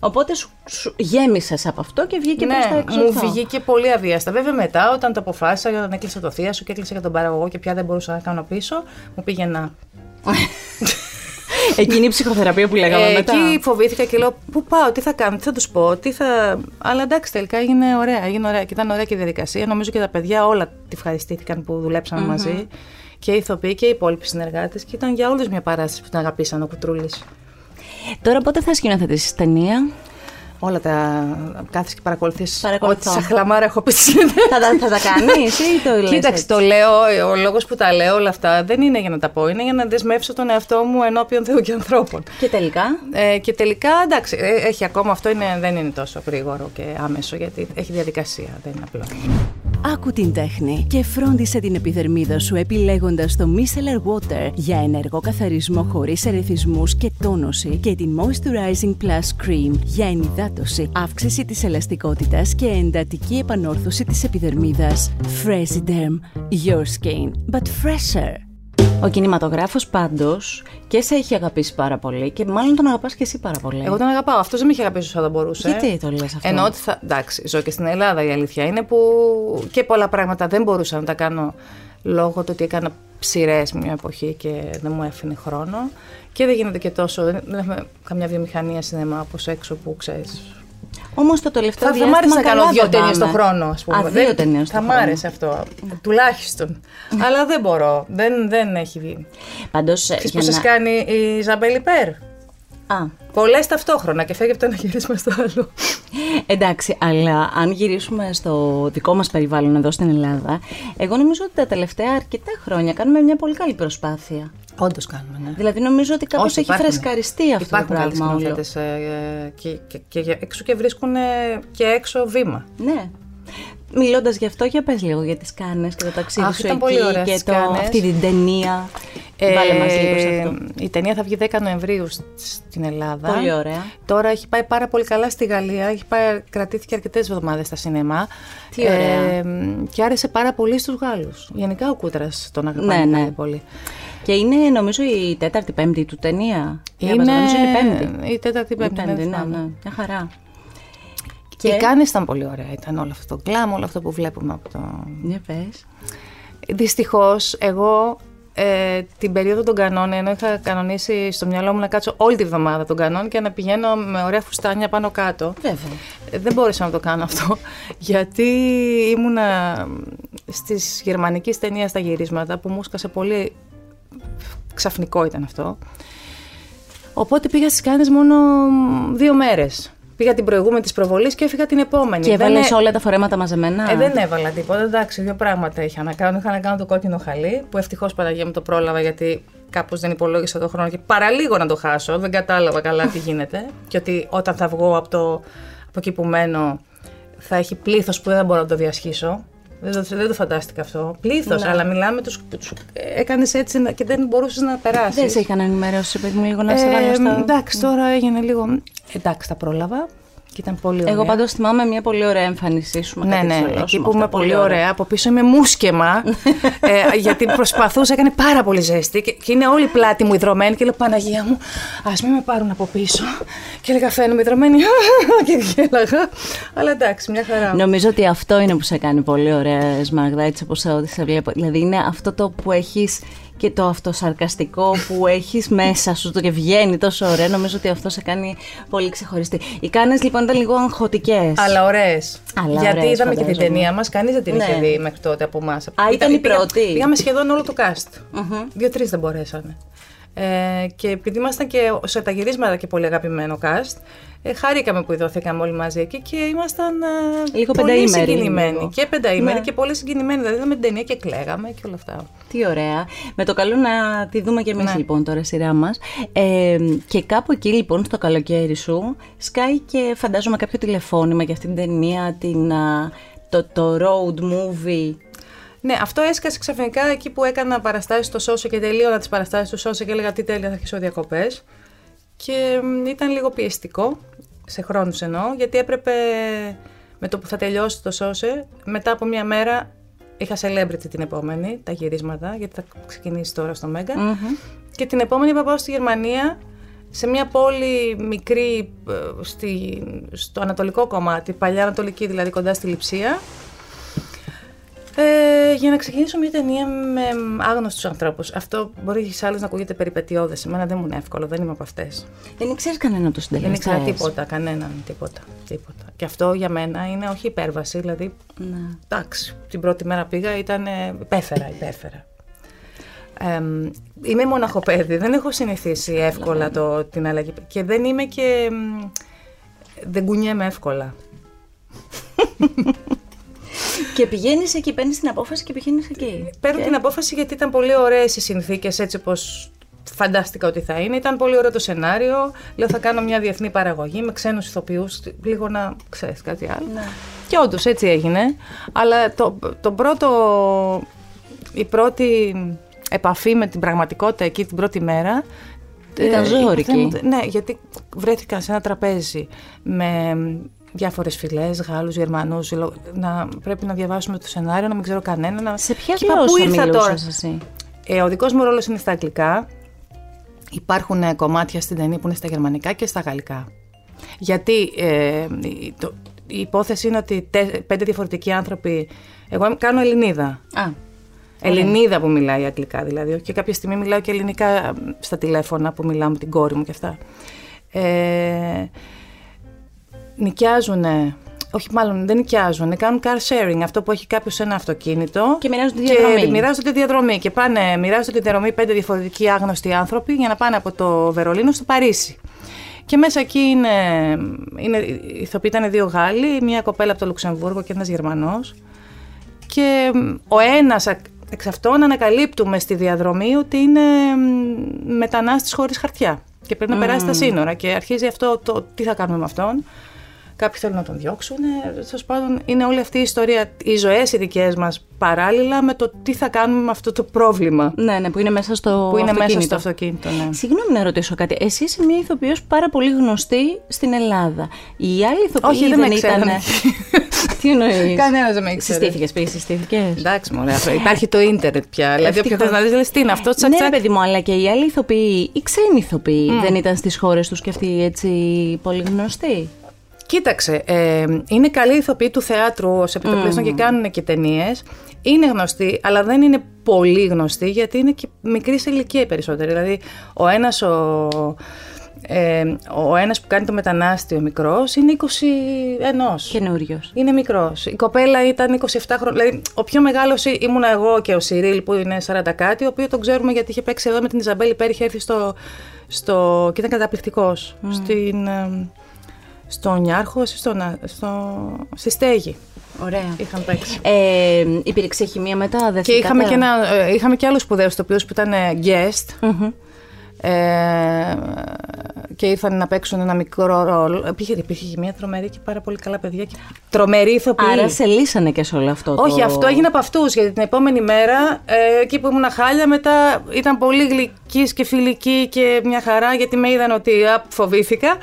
Οπότε σου, σου γέμισες από αυτό και βγήκε προς τα ναι, έξω μου αυτό. βγήκε πολύ αβίαστα. Βέβαια, μετά, όταν το αποφάσισα, όταν έκλεισα το θεία σου και έκλεισα και τον παραγωγό και πια δεν μπορούσα να κάνω πίσω, μου πήγε να. Εκείνη η ψυχοθεραπεία που λέγαμε Ε, μετά. εκεί φοβήθηκα και λέω: Πού πάω, τι θα κάνω, τι θα τους πω, τι θα. Αλλά εντάξει, τελικά έγινε ωραία. Έγινε ωραία. Και ήταν ωραία και η διαδικασία. Νομίζω και τα παιδιά όλα τη ευχαριστήθηκαν που δουλεψαμε μαζί. Και οι ηθοποιοί και οι υπόλοιποι συνεργάτες. Και ήταν για όλους μια παράσταση που την αγαπήσαν ο Κουτρούλης. Τώρα πότε θα σκηνοθετήσεις ταινία; Όλα τα. Κάθεσαι και παρακολουθείς. Παρακολουθώ. Ό,τι σαχλαμάρα έχω πει. θα, τα, θα τα κάνεις ή το λες Κοίταξε, έτσι; το λέω, ο λόγος που τα λέω όλα αυτά δεν είναι για να τα πω, είναι για να δεσμεύσω τον εαυτό μου ενώπιον Θεού και ανθρώπων. Και τελικά; Ε, και τελικά, εντάξει, ε, έχει ακόμα αυτό, είναι, δεν είναι τόσο γρήγορο και άμεσο, γιατί έχει διαδικασία, δεν είναι απλό. Άκου την τέχνη και φρόντισε την επιδερμίδα σου επιλέγοντας το Micellar Water για ενεργό καθαρισμό χωρίς ερεθισμούς και τόνωση και την Moisturizing Plus Cream για ενυδάτωση, αύξηση της ελαστικότητας και εντατική επανόρθωση της επιδερμίδας. Fresiderm, your skin, but fresher. Ο κινηματογράφος πάντως και σε έχει αγαπήσει πάρα πολύ και μάλλον τον αγαπάς και εσύ πάρα πολύ. Εγώ τον αγαπάω. Αυτός δεν με είχε αγαπήσει όσο θα μπορούσε. Γιατί το λες αυτό; Ενώ ότι θα. Εντάξει, ζω και στην Ελλάδα η αλήθεια είναι που και πολλά πράγματα δεν μπορούσα να τα κάνω λόγω του ότι έκανα ψηρές μια εποχή και δεν μου έφυγε χρόνο. Και δεν γίνεται και τόσο. Δεν δεν έχουμε καμιά βιομηχανία σινεμά όπως έξω που ξέρεις. Όμως το τελευταίο Θα, θα μ' άρεσε διάστημα να κάνω καλά δύο δεν ταινίες πάμε. το χρόνο, ας πούμε. Α, δύο Δεν- ταινίες το Θα μ' χρόνο. άρεσε αυτό. Τουλάχιστον. Αλλά δεν μπορώ. Δεν, δεν έχει βγει. Πάντως, ε, Ξέρεις για που σας να... κάνει η Ζαμπέλη Πέρ. Α, Πολλές ταυτόχρονα και φεύγει από το ένα γύρισμα στο άλλο. εντάξει, αλλά αν γυρίσουμε στο δικό μας περιβάλλον εδώ στην Ελλάδα, εγώ νομίζω ότι τα τελευταία αρκετά χρόνια κάνουμε μια πολύ καλή προσπάθεια. Όντως κάνουμε, ναι. Δηλαδή νομίζω ότι κάπως Όχι, έχει υπάρχουν. φρεσκαριστεί αυτό Υπάρχουν το καλοί πράγμα όλο. σκηνοθέτες, ε, και, και, και, για- έξω και βρίσκουν ε, και έξω βήμα. Ναι. Μιλώντας γι' αυτό, για πες λίγο για τις κάνες και το ταξίδι Αχ, σου ήταν εκεί πολύ ωραία και στις το, Κάνες. αυτή την ταινία. Ε, Βάλε μας λίγο σε αυτό. Η ταινία θα βγει 10 Νοεμβρίου σ- στην Ελλάδα. Πολύ ωραία. Τώρα έχει πάει πάρα πολύ καλά στη Γαλλία. Έχει πάει, κρατήθηκε αρκετές εβδομάδες στα σινεμά. Τι ωραία. Ε, και άρεσε πάρα πολύ στους Γάλλους. Γενικά ο Κούτρας τον αγαπάει Ναι, ναι. πάρα πολύ. Και είναι νομίζω η τέταρτη πέμπτη του ταινία. Διάβαζα, νομίζω είναι η πέμπτη. Η τέταρτη Η πέμπτη. πέμπτη, δεν ναι, θυμάμαι. ναι. Μια χαρά. Και οι Κάνες ήταν πολύ ωραία. Ήταν όλο αυτό το γκλάμ, όλο αυτό που βλέπουμε από το. Για πες. Δυστυχώς, εγώ ε, την περίοδο των κανόνων, ενώ είχα κανονίσει στο μυαλό μου να κάτσω όλη τη βδομάδα των κανόνων και να πηγαίνω με ωραία φουστάνια πάνω κάτω. Βέβαια. Ε, Δεν μπόρεσα να το κάνω αυτό, γιατί ήμουνα στις γερμανικές ταινίες στα γυρίσματα που μου σκάσε πολύ ξαφνικό ήταν αυτό. Οπότε πήγα στις Κάνες μόνο δύο μέρες. Πήγα την προηγούμενη της προβολής και έφυγα την επόμενη. Και Δεν έβαλες έ- όλα τα φορέματα μαζεμένα; ε, δεν έβαλα τίποτα. Εντάξει, δύο πράγματα είχα να κάνω. Είχα να κάνω το κόκκινο χαλί, που ευτυχώς Παναγία μου το πρόλαβα γιατί κάπως δεν υπολόγισα το χρόνο και παραλίγο να το χάσω. Δεν κατάλαβα καλά τι γίνεται. και ότι όταν θα βγω από, το, από εκεί που μένω θα έχει πλήθος που δεν θα μπορώ να το διασχίσω. Δεν το, δεν το φαντάστηκα αυτό. Πλήθος, Ναι. αλλά μιλάμε τους. Έκανες έτσι να- και δεν μπορούσες να περάσεις. Δεν σε είχαν ενημερώσει, παιδί μου, λίγο να σε βάλω στο... Εντάξει, τώρα έγινε λίγο. Εντάξει, τα πρόλαβα και ήταν πολύ ωραία. Εγώ πάντως θυμάμαι μια πολύ ωραία εμφάνισή σου. με Ναι, κάτι ναι, ξελώσιμο εκεί που αυτά, είμαι πολύ ωραία. Από πίσω είμαι μουσκεμα. ε, γιατί προσπαθούσα, έκανε πάρα πολύ ζέστη και, και είναι όλη η πλάτη μου υδρωμένη. Και λέω Παναγία μου, ας μην με πάρουν από πίσω. Και έλεγα Φαίνομαι υδρωμένη. και γέλαγα. Αλλά εντάξει, μια χαρά. Νομίζω ότι αυτό είναι που σε κάνει πολύ ωραία, Σμαραγδά, έτσι όπως ό,τι σε βλέπω. Δηλαδή είναι αυτό το που έχεις και το αυτοσαρκαστικό που έχεις μέσα σου το και βγαίνει τόσο ωραία, νομίζω ότι αυτό σε κάνει πολύ ξεχωριστή. Οι κάνες λοιπόν ήταν λίγο αγχωτικές. Αλλά ωραίες. Αλλά Γιατί ωραίες, είδαμε και την φαντάζομαι. ταινία μας, κανείς δεν την είχε Ναι. δει μέχρι τότε από εμάς. Α, ήταν η πρώτη. Πήγαμε σχεδόν όλο το cast. Δύο-τρεις δεν μπορέσανε. Ε, και επειδή ήμασταν και σε τα γυρίσματα και πολύ αγαπημένο cast, ε, χαρήκαμε που ειδωθήκαμε όλοι μαζί εκεί και ήμασταν ε, Λίγο πολύ πενταήμεροι, συγκινημένοι. λίγο. Και πενταήμεροι Ναι. και πολύ συγκινημένοι. Δηλαδή είδαμε την ταινία και κλαίγαμε και όλα αυτά. Τι ωραία. Με το καλό να τη δούμε και εμείς Ναι. λοιπόν τώρα σειρά μας. Ε, και κάπου εκεί λοιπόν στο καλοκαίρι σου σκάει και φαντάζομαι κάποιο τηλεφώνημα για αυτή την ταινία, την, α, το, το road movie. Ναι, αυτό έσκασε ξαφνικά εκεί που έκανα παραστάσεις στο Σόσο και τελείωνα τις παραστάσεις του Σόσο και έλεγα τι τέλεια θα αρχίσω διακοπές. Και μ, ήταν λίγο πιεστικό, σε χρόνους εννοώ, γιατί έπρεπε με το που θα τελειώσει το Σόσε, μετά από μια μέρα είχα celebrity την επόμενη, τα γυρίσματα, γιατί θα ξεκινήσει τώρα στο Μέγκα. Και την επόμενη είπα πάω στη Γερμανία, σε μια πόλη μικρή ε, στη, στο ανατολικό κομμάτι, παλιά ανατολική δηλαδή κοντά στη Λιψία, ε, για να ξεκινήσω μια ταινία με άγνωστους ανθρώπους. Αυτό μπορεί σε άλλου να ακούγεται περιπετειώδες. Εμένα δεν μου είναι εύκολο, δεν είμαι από αυτές. Δεν ξέρει κανένα το Δεν συντελεστές; ήξερα τίποτα, κανέναν τίποτα, τίποτα. Και αυτό για μένα είναι όχι υπέρβαση. Δηλαδή, Ναι. εντάξει, την πρώτη μέρα πήγα, ήταν ε, υπέφερα, υπέφερα. Εμ, είμαι μοναχοπέδι, δεν έχω συνηθίσει εύκολα το, την αλλαγή. Και δεν είμαι και. μ, δεν κουνιέμαι εύκολα. Και πηγαίνεις εκεί, παίρνεις την απόφαση και πηγαίνεις εκεί. Παίρνω την απόφαση γιατί ήταν πολύ ωραίες οι συνθήκες έτσι όπως φαντάστηκα ότι θα είναι. Ήταν πολύ ωραίο το σενάριο. Λέω θα κάνω μια διεθνή παραγωγή με ξένους ηθοποιούς. Λίγο να ξέρεις κάτι άλλο. Ναι. Και όντως έτσι έγινε. Αλλά το, το πρώτο. Η πρώτη επαφή με την πραγματικότητα εκεί την πρώτη μέρα. Ήταν ε, ζώρικη. δεν μου- Ναι, γιατί βρέθηκα σε ένα τραπέζι με διάφορες φυλές, Γάλλους, Γερμανούς. Να πρέπει να διαβάσουμε το σενάριο, να μην ξέρω κανένα. Να... Σε ποια Και είπα, «Πού γλώσσα ήρθα τώρα;» μιλούσες εσύ; Ε, ο δικός μου ρόλος είναι στα αγγλικά. Υπάρχουν ε, κομμάτια στην ταινία που είναι στα γερμανικά και στα γαλλικά. Γιατί ε, η- το, η υπόθεση είναι ότι τε- πέντε διαφορετικοί άνθρωποι... Εγώ κάνω Ελληνίδα. Α, Ελληνίδα που μιλάει αγγλικά δηλαδή. Και κάποια στιγμή μιλάω και ελληνικά ε, στα τηλέφωνα που μιλάω με την κόρη μου και αυτά. Ε, νοικιάζουν, όχι μάλλον δεν νοικιάζουν, κάνουν car sharing, αυτό που έχει κάποιος ένα αυτοκίνητο. Και μοιράζονται τη διαδρομή. Και μοιράζονται τη διαδρομή. Και πάνε, μοιράζονται τη διαδρομή πέντε διαφορετικοί άγνωστοι άνθρωποι για να πάνε από το Βερολίνο στο Παρίσι. Και μέσα εκεί είναι, είναι οι ηθοποιοί ήταν δύο Γάλλοι, μια κοπέλα από το Λουξεμβούργο και ένας Γερμανός. Και μ, ο ένας ακ- εξ αυτών ανακαλύπτουμε στη διαδρομή ότι είναι μ, μετανάστης χωρίς χαρτιά και πρέπει να περάσει τα σύνορα και αρχίζει αυτό το τι θα κάνουμε με αυτόν. Κάποιοι θέλουν να τον διώξουν. Τέλος πάντων, είναι όλη αυτή η ιστορία, οι ζωές οι δικές μας παράλληλα με το τι θα κάνουμε με αυτό το πρόβλημα ναι, ναι, που είναι μέσα στο που είναι μέσα αυτοκίνητο. στο αυτοκίνητο. Ναι. Συγγνώμη να ρωτήσω κάτι. Εσύ είσαι μια ηθοποιός πάρα πολύ γνωστή στην Ελλάδα. Οι άλλοι ηθοποιοί Όχι, δεν με ήταν. ξέρανε. Τι εννοείς; Κανένας δεν με ήξερε. Συστήθηκες, πήγε, συστήθηκες; Εντάξει, μωρέ, αυτό- υπάρχει το ίντερνετ πια. δηλαδή, όποιος Ευτυχώς. θε να δεις, λες τι είναι αυτό, τσακ Ναι, ρε τσακ. παιδί μου, αλλά και οι άλλοι ηθοποιοί, οι ξένοι ηθοποιοί, δεν ήταν στις χώρες τους και αυτοί έτσι πολύ γνωστοί; Κοίταξε, ε, είναι καλοί ηθοποιοί του θεάτρου ως επιτοπλίστων και κάνουν και ταινίες. Είναι γνωστοί, αλλά δεν είναι πολύ γνωστοί γιατί είναι και μικρή σε ηλικία οι περισσότεροι. Δηλαδή, ο ένας ο, ε, ο ένας που κάνει το μετανάστη, ο μικρός, είναι 21. Καινούριος. Είναι μικρός. Η κοπέλα ήταν 27 χρόνια. Δηλαδή, ο πιο μεγάλος ήμουν εγώ και ο Σιρίλ που είναι 40 κάτι, ο οποίος τον ξέρουμε γιατί είχε παίξει εδώ με την Ιζαμπέλη πέρυσι, είχε έρθει στο. στο και ήταν καταπληκτικός. Στην. ε, στο Νιάρχο, στο, στο, στη Στέγη Ωραία. είχαν παίξει. Ε, υπήρξε χημεία μετά, δεν Και είχαμε και, ένα, ε, είχαμε και άλλους σπουδαίους ηθοποιούς που ήταν ε, guest ε, και ήρθαν να παίξουν ένα μικρό ρόλο. Υπήρχε, υπήρχε και μια τρομερή και πάρα πολύ καλά παιδιά και τρομερή ηθοποιή. Άρα σε λύσανε και σε όλο αυτό. Όχι, το... αυτό έγινε από αυτούς. Γιατί την επόμενη μέρα, ε, εκεί που ήμουν χάλια, μετά ήταν πολύ γλυκής και φιλική και μια χαρά, γιατί με είδαν ότι α, φοβήθηκα.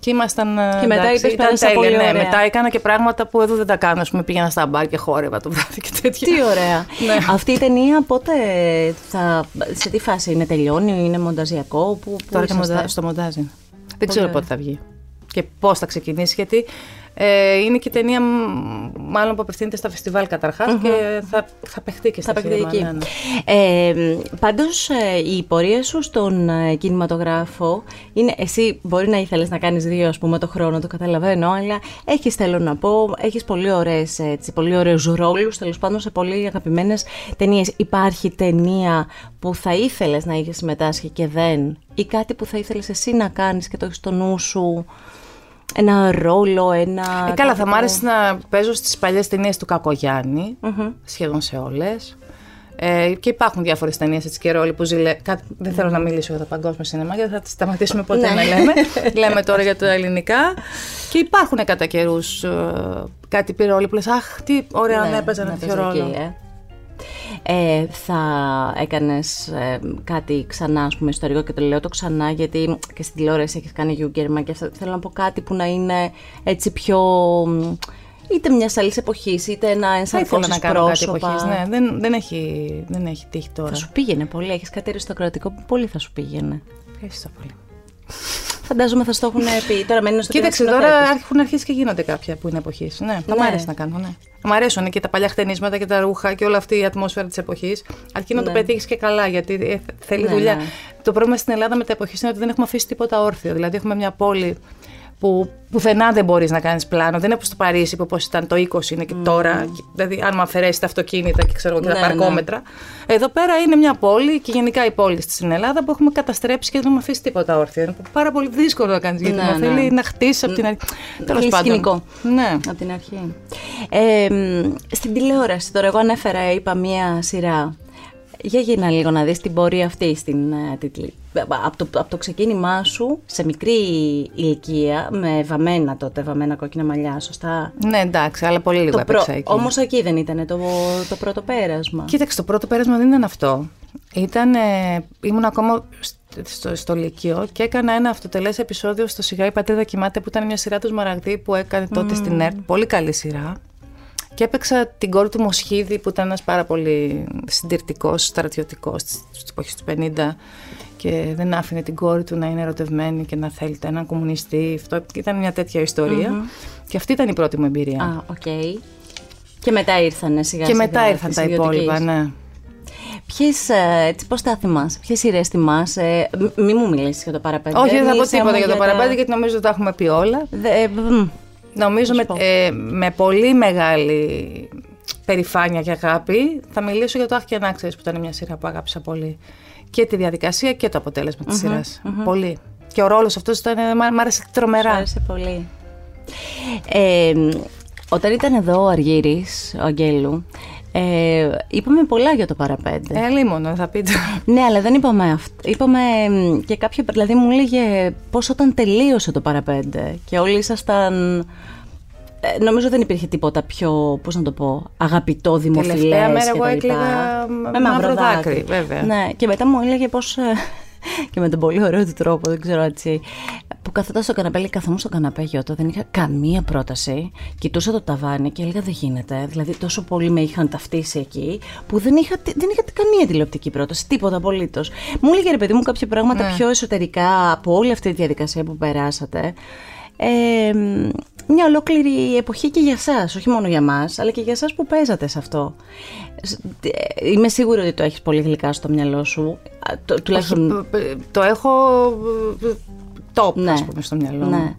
Και ήμασταν. ε, Και μετά εντάξει, είπες, ήταν πέρασα τέλεια, πολύ ναι. ωραία. Μετά έκανα και πράγματα που εδώ δεν τα κάνω. Α πούμε, πήγαινα στα μπαρ και χόρευα το βράδυ και τέτοια. Τι ωραία. Ναι. Αυτή η ταινία πότε θα. Σε τι φάση είναι, τελειώνει, είναι μονταζιακό, που, που Τώρα και είσαστε; μοντά- στο μοντάζ είναι. Δεν ξέρω πότε θα βγει και πώς θα ξεκινήσει, γιατί Ε, είναι και ταινία μάλλον που απευθύνεται στα φεστιβάλ καταρχάς και θα, θα παιχτεί και στα Θα παιχτεί σινεμά, εκεί. ναι, ναι. Ε, πάντως ε, η πορεία σου στον ε, κινηματογράφο είναι, εσύ μπορεί να ήθελες να κάνεις δύο ας πούμε το χρόνο, το καταλαβαίνω, αλλά έχεις θέλω να πω, έχεις πολύ ωραίες έτσι, πολύ ωραίους ρόλους, τέλος πάντων σε πολύ αγαπημένες ταινίες. Υπάρχει ταινία που θα ήθελες να είχες συμμετάσχει και δεν ή κάτι που θα ήθελες εσύ να κάνεις και το έχεις στο νου σου; Ένα ρόλο, ένα... Ε, καλά, κάτι θα μ' που- άρεσε να παίζω στις παλιές ταινίες του κακογιαννη σχεδόν σε όλες. Ε, και υπάρχουν διάφορες ταινίες έτσι και ρόλοι που ζηλε... Κα... Δεν θέλω να μιλήσω για το παγκόσμιο σινεμά γιατί θα σταματήσουμε ποτέ Ναι. να λέμε. λέμε τώρα για τα ελληνικά. Και υπάρχουν κατά καιρούς κάτι πει ρόλοι που λες «Αχ, τι ωραία να έπαιζα ένα τέτοιο παίζει ρόλο». εκεί, ε. Ε, θα έκανες ε, κάτι ξανά, ας πούμε, ιστορικό και το λέω το ξανά γιατί και στην τηλεόραση έχεις κάνει γιούγκερμα και αυτά. Θέλω να πω κάτι που να είναι έτσι πιο... μ, είτε μιας άλλης εποχής, είτε ένα Θα ήθελα ενσαρκώσεις να κάνω κάτι πρόσωπα. εποχής. Ναι, δεν, δεν, έχει, δεν έχει τύχει τώρα. Θα σου πήγαινε πολύ, έχεις κάτι αριστοκρατικό που πολύ θα σου πήγαινε. Ευχαριστώ πολύ. Φαντάζομαι θα στο έχουν πει. Τώρα μένει στο Κοίταξε, τώρα έχουν αρχίσει και γίνονται κάποια που είναι εποχής. Ναι, θα μου Ναι. άρεσε να κάνω, ναι. Μ' αρέσουν και τα παλιά χτενίσματα και τα ρούχα και όλη αυτή η ατμόσφαιρα της εποχής. Αρκεί να το Ναι. πετύχεις και καλά, γιατί ε, θέλει Ναι, δουλειά. ναι. Το πρόβλημα στην Ελλάδα με τα εποχής είναι ότι δεν έχουμε αφήσει τίποτα όρθιο. Δηλαδή, έχουμε μια πόλη που πουθενά δεν μπορείς να κάνεις πλάνο. Δεν είναι όπως το Παρίσι που όπως ήταν το 20 είναι και τώρα. Και- Δηλαδή, αν μου αφαιρέσει τα αυτοκίνητα και, ξέρω, και Ναι, τα ναι. παρκόμετρα. Εδώ πέρα είναι μια πόλη και γενικά οι πόλεις στην Ελλάδα που έχουμε καταστρέψει και δεν έχουμε αφήσει τίποτα όρθιο. Είναι πάρα πολύ δύσκολο να κάνεις γιατί Ναι, μου ναι. θέλει να χτίσεις από την αρχή. Τέλος Θέλει πάντων. σκηνικό. Ναι. Από την αρχή. Ε, μ, στην τηλεόραση, τώρα εγώ ανέφερα, είπα μία σειρά. Για γίνα λίγο να δεις την πορεία αυτή στην ε, τίτλη. Από το, από το ξεκίνημά σου, σε μικρή ηλικία, με βαμμένα τότε, βαμμένα κόκκινα μαλλιά, σωστά; Ναι, εντάξει, αλλά πολύ λίγο Το έπαιξα εκεί. Όμως εκεί δεν ήταν το, το πρώτο πέρασμα. Κοίταξε, το πρώτο πέρασμα δεν ήταν αυτό. Ήταν, ε, ήμουν ακόμα στο, στο, στο Λυκείο και έκανα ένα αυτοτελές επεισόδιο στο Σιγά η Πατρίδα Κοιμάται που ήταν μια σειρά του Σμαραγδί που έκανε τότε στην ΕΡΤ. Πολύ καλή σειρά. Και έπαιξα την κόρη του Μοσχίδη που ήταν ένας πάρα πολύ συντηρητικός, στρατιωτικός στις εποχές του 50 και δεν άφηνε την κόρη του να είναι ερωτευμένη και να θέλει έναν κομμουνιστή. Αυτό ήταν μια τέτοια ιστορία. Και αυτή ήταν η πρώτη μου εμπειρία. Α, οκ. Και μετά ήρθανε σιγά και σιγά μετά ήρθαν της τα υπόλοιπα, ιδιωτικής. ναι. Ποιες, ε, έτσι, πώς τα θυμάσαι, ποιες σειρές θυμάσαι, μ- μη μου μιλήσεις για το παραπέντε. Όχι, δεν θα πω μίλησέ τίποτα μου για το τα- παραπέντε γιατί νομίζω ότι τα έχουμε πει όλα. Δε- ε, μ, Νομίζω με, σου πω. ε, με πολύ μεγάλη περηφάνεια και αγάπη θα μιλήσω για το Αχ και Να 'ξερες που ήταν μια σειρά που αγάπησα πολύ. Και τη διαδικασία και το αποτέλεσμα της σειράς Πολύ. Και ο ρόλος αυτός ήταν, μ' μ' άρεσε Σου τρομερά. άρεσε πολύ. Ε, όταν ήταν εδώ ο Αργύρης, ο Αγγέλου, ε, είπαμε πολλά για το παραπέντε. Ε, λίμωνο, θα πείτε. Ναι, αλλά δεν είπαμε αυτό. Είπαμε μ, και κάποιο. Δηλαδή, μου έλεγε πώς όταν τελείωσε το παραπέντε και όλοι ήσασταν. Ε, νομίζω δεν υπήρχε τίποτα πιο, πώς να το πω, αγαπητό, δημοφιλές Τελευταία μέρα και εγώ τα λοιπά. έκλαιγα με μαύρο δάκρυ, βέβαια. Ναι, και μετά μου έλεγε πώς, ε, και με τον πολύ ωραίο του τρόπο, δεν ξέρω έτσι, που καθόταν στο καναπέ, λέει, καθόμουν στο καναπέ Γιώτο, δεν είχα καμία πρόταση, κοιτούσα το ταβάνι και έλεγα δεν γίνεται, δηλαδή τόσο πολύ με είχαν ταυτίσει εκεί, που δεν είχα, τι- δεν είχα καμία τηλεοπτική πρόταση, τίποτα απολύτως. Μου έλεγε ρε παιδί μου κάποια πράγματα Ναι. πιο εσωτερικά από όλη αυτή τη διαδικασία που περάσατε. Ε, μ, μια ολόκληρη εποχή και για σας, όχι μόνο για μας, αλλά και για σας που παίζατε σε αυτό. Σ- ε, Είμαι σίγουρη ότι το έχεις πολύ γλυκά στο μυαλό σου. Α, το- τουλάχιστον... Όχι, π- π- το έχω ε, top, Ναι. ας πούμε, στο μυαλό Ναι. μου.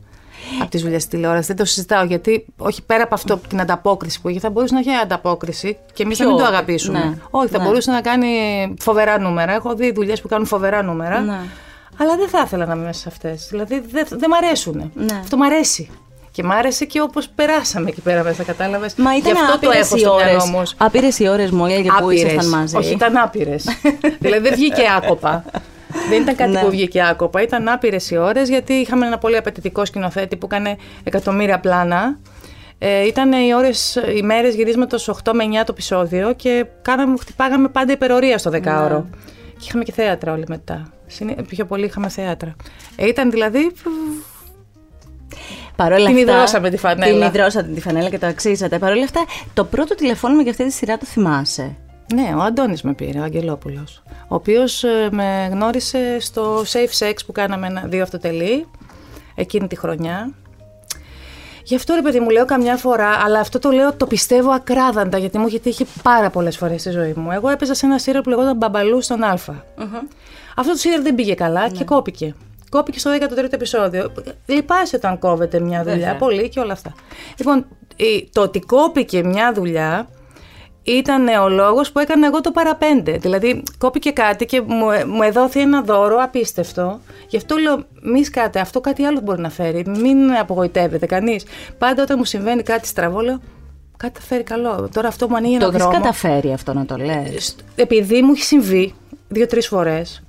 Από τις δουλειές τηλεόρασης. Δεν το συζητάω γιατί, όχι πέρα από αυτό την ανταπόκριση που είχε, θα μπορούσε να έχει ανταπόκριση και εμείς να Πιο, μην το αγαπήσουμε. ναι. Όχι, θα Ναι. μπορούσε να κάνει φοβερά νούμερα. Έχω δει δουλειές που κάνουν φοβερά νούμερα. Ναι. Αλλά δεν θα ήθελα να είμαι μέσα σε αυτές. Δηλαδή δεν δεν μ' αρέσουν. Ναι. Αυτό μ' αρέσει. Και μ' άρεσε και όπως περάσαμε εκεί πέρα μέσα, κατάλαβες. Μα ήταν Γι' αυτό το άπειρες έχω οι στο μυαλό ώρες, μου. άπειρες οι ώρες μου έλεγε που Άπειρες. ήσασταν μαζί. Όχι, ήταν άπειρες. δηλαδή δεν βγήκε άκοπα. Δεν ήταν κάτι Ναι. που βγήκε άκοπα. Ήταν άπειρες οι ώρες γιατί είχαμε ένα πολύ απαιτητικό σκηνοθέτη που έκανε εκατομμύρια πλάνα. Ε, ήταν οι, ώρες, οι μέρες γυρίσματος 8 με 9 το επεισόδιο και κάναμε, χτυπάγαμε πάντα υπερορία στο δεκάωρο. Ναι. Και είχαμε και θέατρα όλοι μετά. Συνή- Πιο πολύ είχαμε θέατρα. Ε, ήταν δηλαδή Παρ' όλα Την αυτά, υδρώσαμε τη φανέλα. Την υδρώσατε τη φανέλα και το αξίζατε. Παρ' όλα αυτά, το πρώτο τηλεφώνημα για αυτή τη σειρά το θυμάσαι; Ναι, ο Αντώνης με πήρε, ο Αγγελόπουλος, ο οποίος ε, με γνώρισε στο Safe Sex που κάναμε ένα, δύο αυτοτελεί εκείνη τη χρονιά. Γι' αυτό ρε παιδί μου λέω καμιά φορά, αλλά αυτό το λέω, το πιστεύω ακράδαντα, γιατί μου έχει τύχει πάρα πολλές φορές στη ζωή μου. Εγώ έπαιζα σε ένα σύριαλ που λεγόταν Μπαμπαλού στον Α. Αυτό το σύριαλ δεν πήγε καλά και κόπηκε. Κόπηκε στο 13ο επεισόδιο. Λυπάσαι όταν κόβεται μια δουλειά, Βέβαια. πολύ και όλα αυτά. Λοιπόν, η- το ότι κόπηκε μια δουλειά ήταν ο λόγος που έκανα εγώ το παραπέντε. Δηλαδή, κόπηκε κάτι και μου, μου εδόθη ένα δώρο απίστευτο. Γι' αυτό λέω, μη σκάτε, αυτό κάτι άλλο μπορεί να φέρει. Μην απογοητεύεται κανείς. Πάντα όταν μου συμβαίνει κάτι στραβό, λέω, κάτι θα φέρει καλό. Τώρα αυτό μου ανοίγει ένα Το έχεις δρόμο. καταφέρει αυτό να το λες; Σ- Επειδή μου έχει συμβεί δύο-τρεις φορές